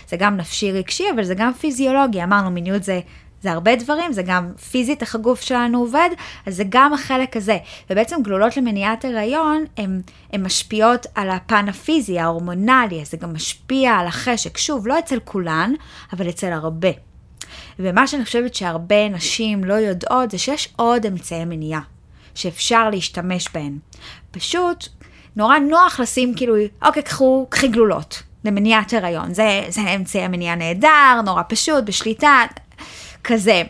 [SPEAKER 2] זה גם נפשי רגשי, אבל זה גם פיזיולוגי. אמרנו, מיניות זה זה הרבה דברים, זה גם פיזית איך הגוף שלנו עובד, אז זה גם החלק הזה. ובעצם גלולות למניעת הריון, הן משפיעות על הפן הפיזי, ההורמונלי, אז זה גם משפיע על החשק. שוב, לא אצל כולן, אבל אצל הרבה. ומה שאני חושבת שהרבה נשים לא יודעות, זה שיש עוד אמצעי מניעה, שאפשר להשתמש בהן. פשוט, נורא נוח לשים כאילו, אוקיי, קחו, קחי גלולות. למניעת הריון. זה, זה אמצעי המניעה נהדר, נורא פשוט, בשליטה, כזה.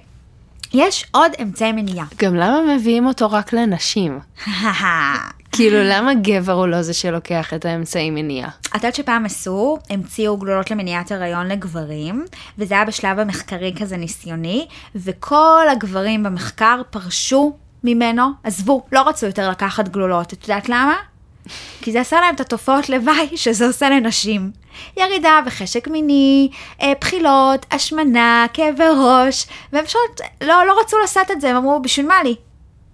[SPEAKER 2] יש עוד אמצעי מניעה.
[SPEAKER 1] גם למה מביאים אותו רק לנשים? כאילו, למה גבר הוא לא זה שלוקח את האמצעי מניעה?
[SPEAKER 2] את יודעת שפעם עשו, המציאו גלולות למניעת הריון לגברים, וזה היה בשלב המחקרי כזה ניסיוני, וכל הגברים במחקר פרשו ממנו, עזבו, לא רצו יותר לקחת גלולות. את יודעת למה? כי זה עשה להם את התופעות לוואי שזה עושה לנשים. ירידה בחשק מיני, אה, בחילות, השמנה, כאבי ראש, והם פשוט לא, לא רצו לעשות את זה, הם אמרו, בשביל מה לי?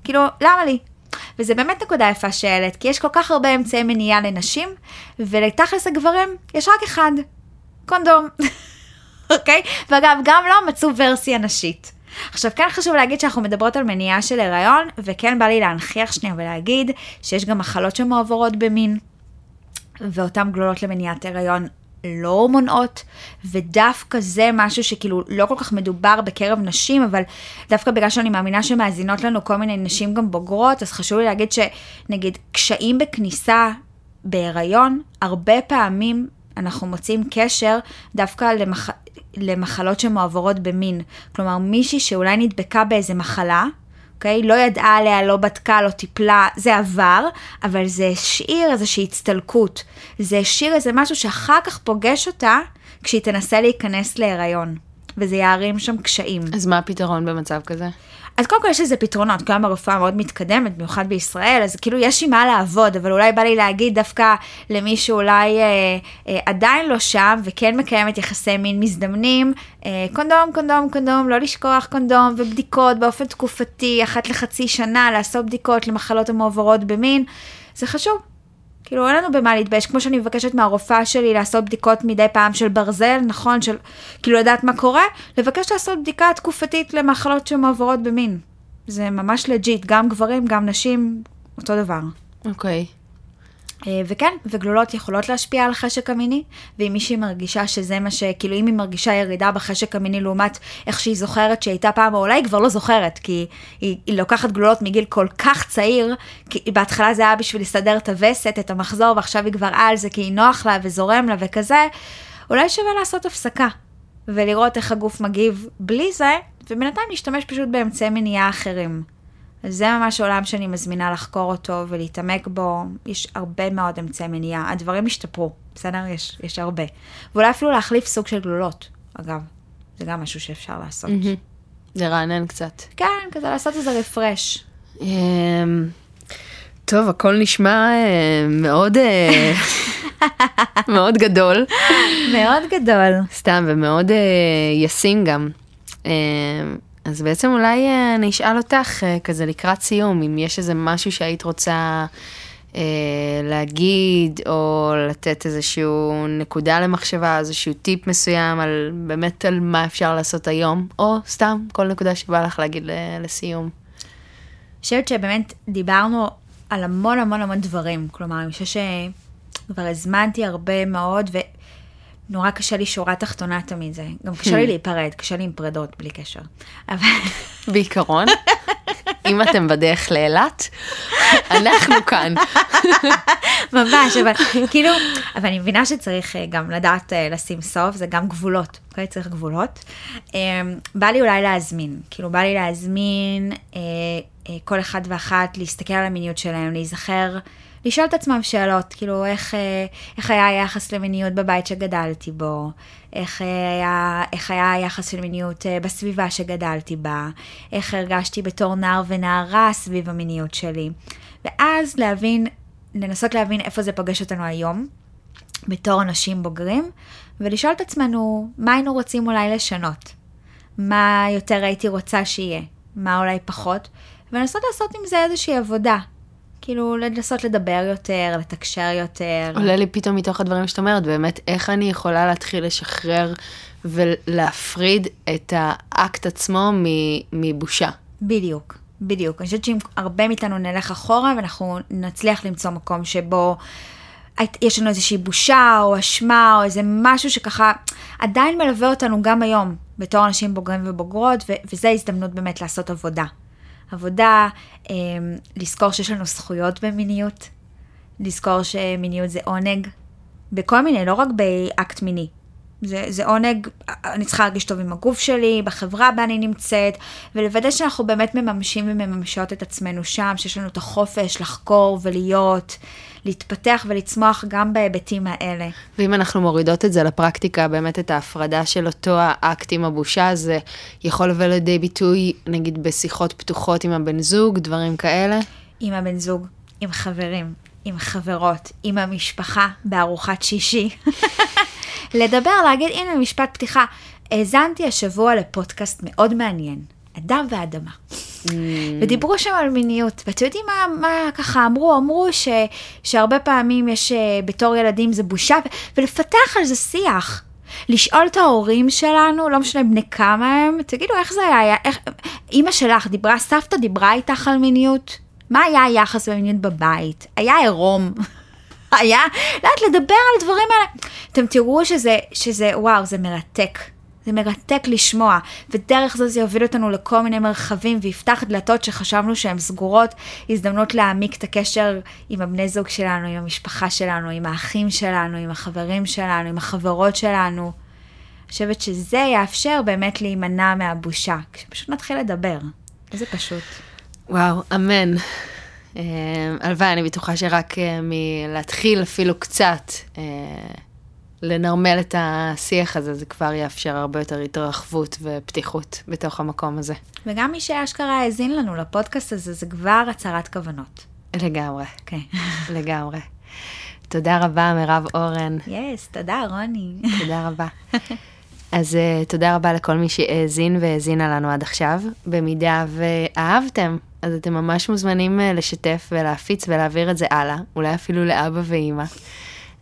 [SPEAKER 2] כאילו, למה לי? וזה באמת נקודה יפה שהעלית, כי יש כל כך הרבה אמצעי מניעה לנשים, ולתכלס הגברים יש רק אחד, קונדום. אוקיי? okay? ואגב, גם לא מצאו ורסיה נשית. עכשיו, כן חשוב להגיד שאנחנו מדברות על מניעה של הריון, וכן בא לי להנכיח שנייה ולהגיד שיש גם מחלות שמועברות במין, ואותן גלולות למניעת הריון לא מונעות, ודווקא זה משהו שכאילו לא כל כך מדובר בקרב נשים, אבל דווקא בגלל שאני מאמינה שמאזינות לנו כל מיני נשים גם בוגרות, אז חשוב לי להגיד שנגיד קשיים בכניסה בהיריון, הרבה פעמים אנחנו מוצאים קשר דווקא למח... למחלות שמועברות במין. כלומר, מישהי שאולי נדבקה באיזה מחלה, אוקיי? לא ידעה עליה, לא בדקה, לא טיפלה, זה עבר, אבל זה השאיר איזושהי הצטלקות. זה השאיר איזה משהו שאחר כך פוגש אותה כשהיא תנסה להיכנס להיריון. וזה יערים שם קשיים.
[SPEAKER 1] אז מה הפתרון במצב כזה?
[SPEAKER 2] אז קודם כל יש לזה פתרונות, גם הרפואה מאוד מתקדמת, במיוחד בישראל, אז כאילו יש עם מה לעבוד, אבל אולי בא לי להגיד דווקא למי שאולי אה, אה, עדיין לא שם, וכן מקיימת יחסי מין מזדמנים, אה, קונדום, קונדום, קונדום, לא לשכוח קונדום, ובדיקות באופן תקופתי, אחת לחצי שנה, לעשות בדיקות למחלות המועברות במין, זה חשוב. כאילו אין לנו במה להתבייש, כמו שאני מבקשת מהרופאה שלי לעשות בדיקות מדי פעם של ברזל, נכון, של כאילו לדעת מה קורה, לבקש לעשות בדיקה תקופתית למחלות שמועברות במין. זה ממש legit, גם גברים, גם נשים, אותו דבר.
[SPEAKER 1] אוקיי. Okay.
[SPEAKER 2] אה, וכן, וגלולות יכולות להשפיע על החשק המיני, ואם מישהי מרגישה שזה מה ש... כאילו אם היא מרגישה ירידה בחשק המיני לעומת איך שהיא זוכרת שהיא הייתה פעם, או אולי היא כבר לא זוכרת, כי היא, היא לוקחת גלולות מגיל כל כך צעיר, כי בהתחלה זה היה בשביל לסדר את הווסת, את המחזור, ועכשיו היא כבר על זה כי היא נוח לה וזורם לה וכזה, אולי שווה לעשות הפסקה, ולראות איך הגוף מגיב בלי זה, ובינתיים להשתמש פשוט באמצעי מניעה אחרים. זה ממש עולם שאני מזמינה לחקור אותו ולהתעמק בו. יש הרבה מאוד אמצעי מניעה. הדברים השתפרו, בסדר? יש, יש הרבה. ואולי אפילו להחליף סוג של גלולות, אגב. זה גם משהו שאפשר לעשות.
[SPEAKER 1] לרענן קצת.
[SPEAKER 2] כן, כזה לעשות איזה רפרש.
[SPEAKER 1] אמ, טוב, הכל נשמע אה, מאוד... אה, מאוד גדול.
[SPEAKER 2] מאוד גדול.
[SPEAKER 1] סתם, ומאוד אה, ישים גם. אה, אז בעצם אולי אה, אני אשאל אותך אה, כזה לקראת סיום, אם יש איזה משהו שהיית רוצה אה, להגיד, או לתת איזשהו נקודה למחשבה, איזשהו טיפ מסוים על באמת על מה אפשר לעשות היום, או סתם כל נקודה שבא לך להגיד ל- לסיום.
[SPEAKER 2] אני חושבת שבאמת דיברנו על המון המון המון דברים. כלומר, אני חושבת שכבר הזמנתי הרבה מאוד, ונורא קשה לי שורה תחתונה תמיד זה. גם קשה לי להיפרד, קשה לי עם פרדות, בלי קשר. אבל...
[SPEAKER 1] בעיקרון, אם אתם בדרך לאילת, אנחנו כאן.
[SPEAKER 2] ממש, אבל כאילו, אבל אני מבינה שצריך אה, גם לדעת אה, לשים סוף, זה גם גבולות, אוקיי? צריך גבולות. אה, בא לי אולי להזמין, כאילו בא לי להזמין אה, כל אחד ואחת להסתכל על המיניות שלהם, להיזכר, לשאול את עצמם שאלות, כאילו איך, אה, איך היה היחס למיניות בבית שגדלתי בו, איך אה, היה, איך היה היחס של מיניות אה, בסביבה שגדלתי בה, איך הרגשתי בתור נער ונערה סביב המיניות שלי. ואז להבין, לנסות להבין איפה זה פוגש אותנו היום, בתור אנשים בוגרים, ולשאול את עצמנו, מה היינו רוצים אולי לשנות? מה יותר הייתי רוצה שיהיה? מה אולי פחות? ולנסות לעשות עם זה איזושהי עבודה. כאילו, לנסות לדבר יותר, לתקשר יותר.
[SPEAKER 1] עולה לי פתאום מתוך הדברים שאת אומרת, באמת, איך אני יכולה להתחיל לשחרר ולהפריד את האקט עצמו מבושה.
[SPEAKER 2] בדיוק, בדיוק. אני חושבת שאם הרבה מאיתנו נלך אחורה, ואנחנו נצליח למצוא מקום שבו יש לנו איזושהי בושה או אשמה או איזה משהו שככה עדיין מלווה אותנו גם היום, בתור אנשים בוגרים ובוגרות, ו- וזו הזדמנות באמת לעשות עבודה. עבודה, אה, לזכור שיש לנו זכויות במיניות, לזכור שמיניות זה עונג, בכל מיני, לא רק באקט מיני. זה, זה עונג, אני צריכה להרגיש טוב עם הגוף שלי, בחברה בה אני נמצאת, ולוודא שאנחנו באמת מממשים ומממשות את עצמנו שם, שיש לנו את החופש לחקור ולהיות, להתפתח ולצמוח גם בהיבטים האלה.
[SPEAKER 1] ואם אנחנו מורידות את זה לפרקטיקה, באמת את ההפרדה של אותו האקט עם הבושה, זה יכול לבוא לידי ביטוי, נגיד, בשיחות פתוחות עם הבן זוג, דברים כאלה?
[SPEAKER 2] עם הבן זוג, עם חברים, עם חברות, עם המשפחה, בארוחת שישי. לדבר, להגיד, הנה משפט פתיחה. האזנתי השבוע לפודקאסט מאוד מעניין, אדם ואדמה. ודיברו שם על מיניות, ואתם יודעים מה, מה ככה אמרו? אמרו ש, שהרבה פעמים יש, אה, בתור ילדים זה בושה, ו- ולפתח על זה שיח. לשאול את ההורים שלנו, לא משנה בני כמה הם, תגידו איך זה היה, איך, אימא שלך דיברה, סבתא דיברה איתך על מיניות? מה היה היחס במיניות בבית? היה עירום? היה לאט לדבר על דברים האלה. אתם תראו שזה, שזה, וואו, זה מרתק. זה מרתק לשמוע, ודרך זה זה יוביל אותנו לכל מיני מרחבים ויפתח דלתות שחשבנו שהן סגורות, הזדמנות להעמיק את הקשר עם הבני זוג שלנו, עם המשפחה שלנו, עם האחים שלנו, עם החברים שלנו, עם החברות שלנו. אני חושבת שזה יאפשר באמת להימנע מהבושה, כשפשוט נתחיל לדבר. איזה פשוט.
[SPEAKER 1] וואו, אמן. אה, הלוואי, אני בטוחה שרק אה, מלהתחיל אפילו קצת אה, לנרמל את השיח הזה, זה כבר יאפשר הרבה יותר התרחבות ופתיחות בתוך המקום הזה.
[SPEAKER 2] וגם מי שאשכרה האזין לנו לפודקאסט הזה, זה כבר הצהרת כוונות.
[SPEAKER 1] לגמרי,
[SPEAKER 2] כן.
[SPEAKER 1] לגמרי. תודה רבה, מירב אורן.
[SPEAKER 2] יס, תודה, רוני.
[SPEAKER 1] תודה רבה. אז uh, תודה רבה לכל מי שהאזין והאזינה לנו עד עכשיו. במידה ואהבתם, אז אתם ממש מוזמנים uh, לשתף ולהפיץ ולהעביר את זה הלאה, אולי אפילו לאבא ואימא.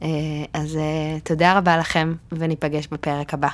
[SPEAKER 1] Uh, אז uh, תודה רבה לכם, וניפגש בפרק הבא.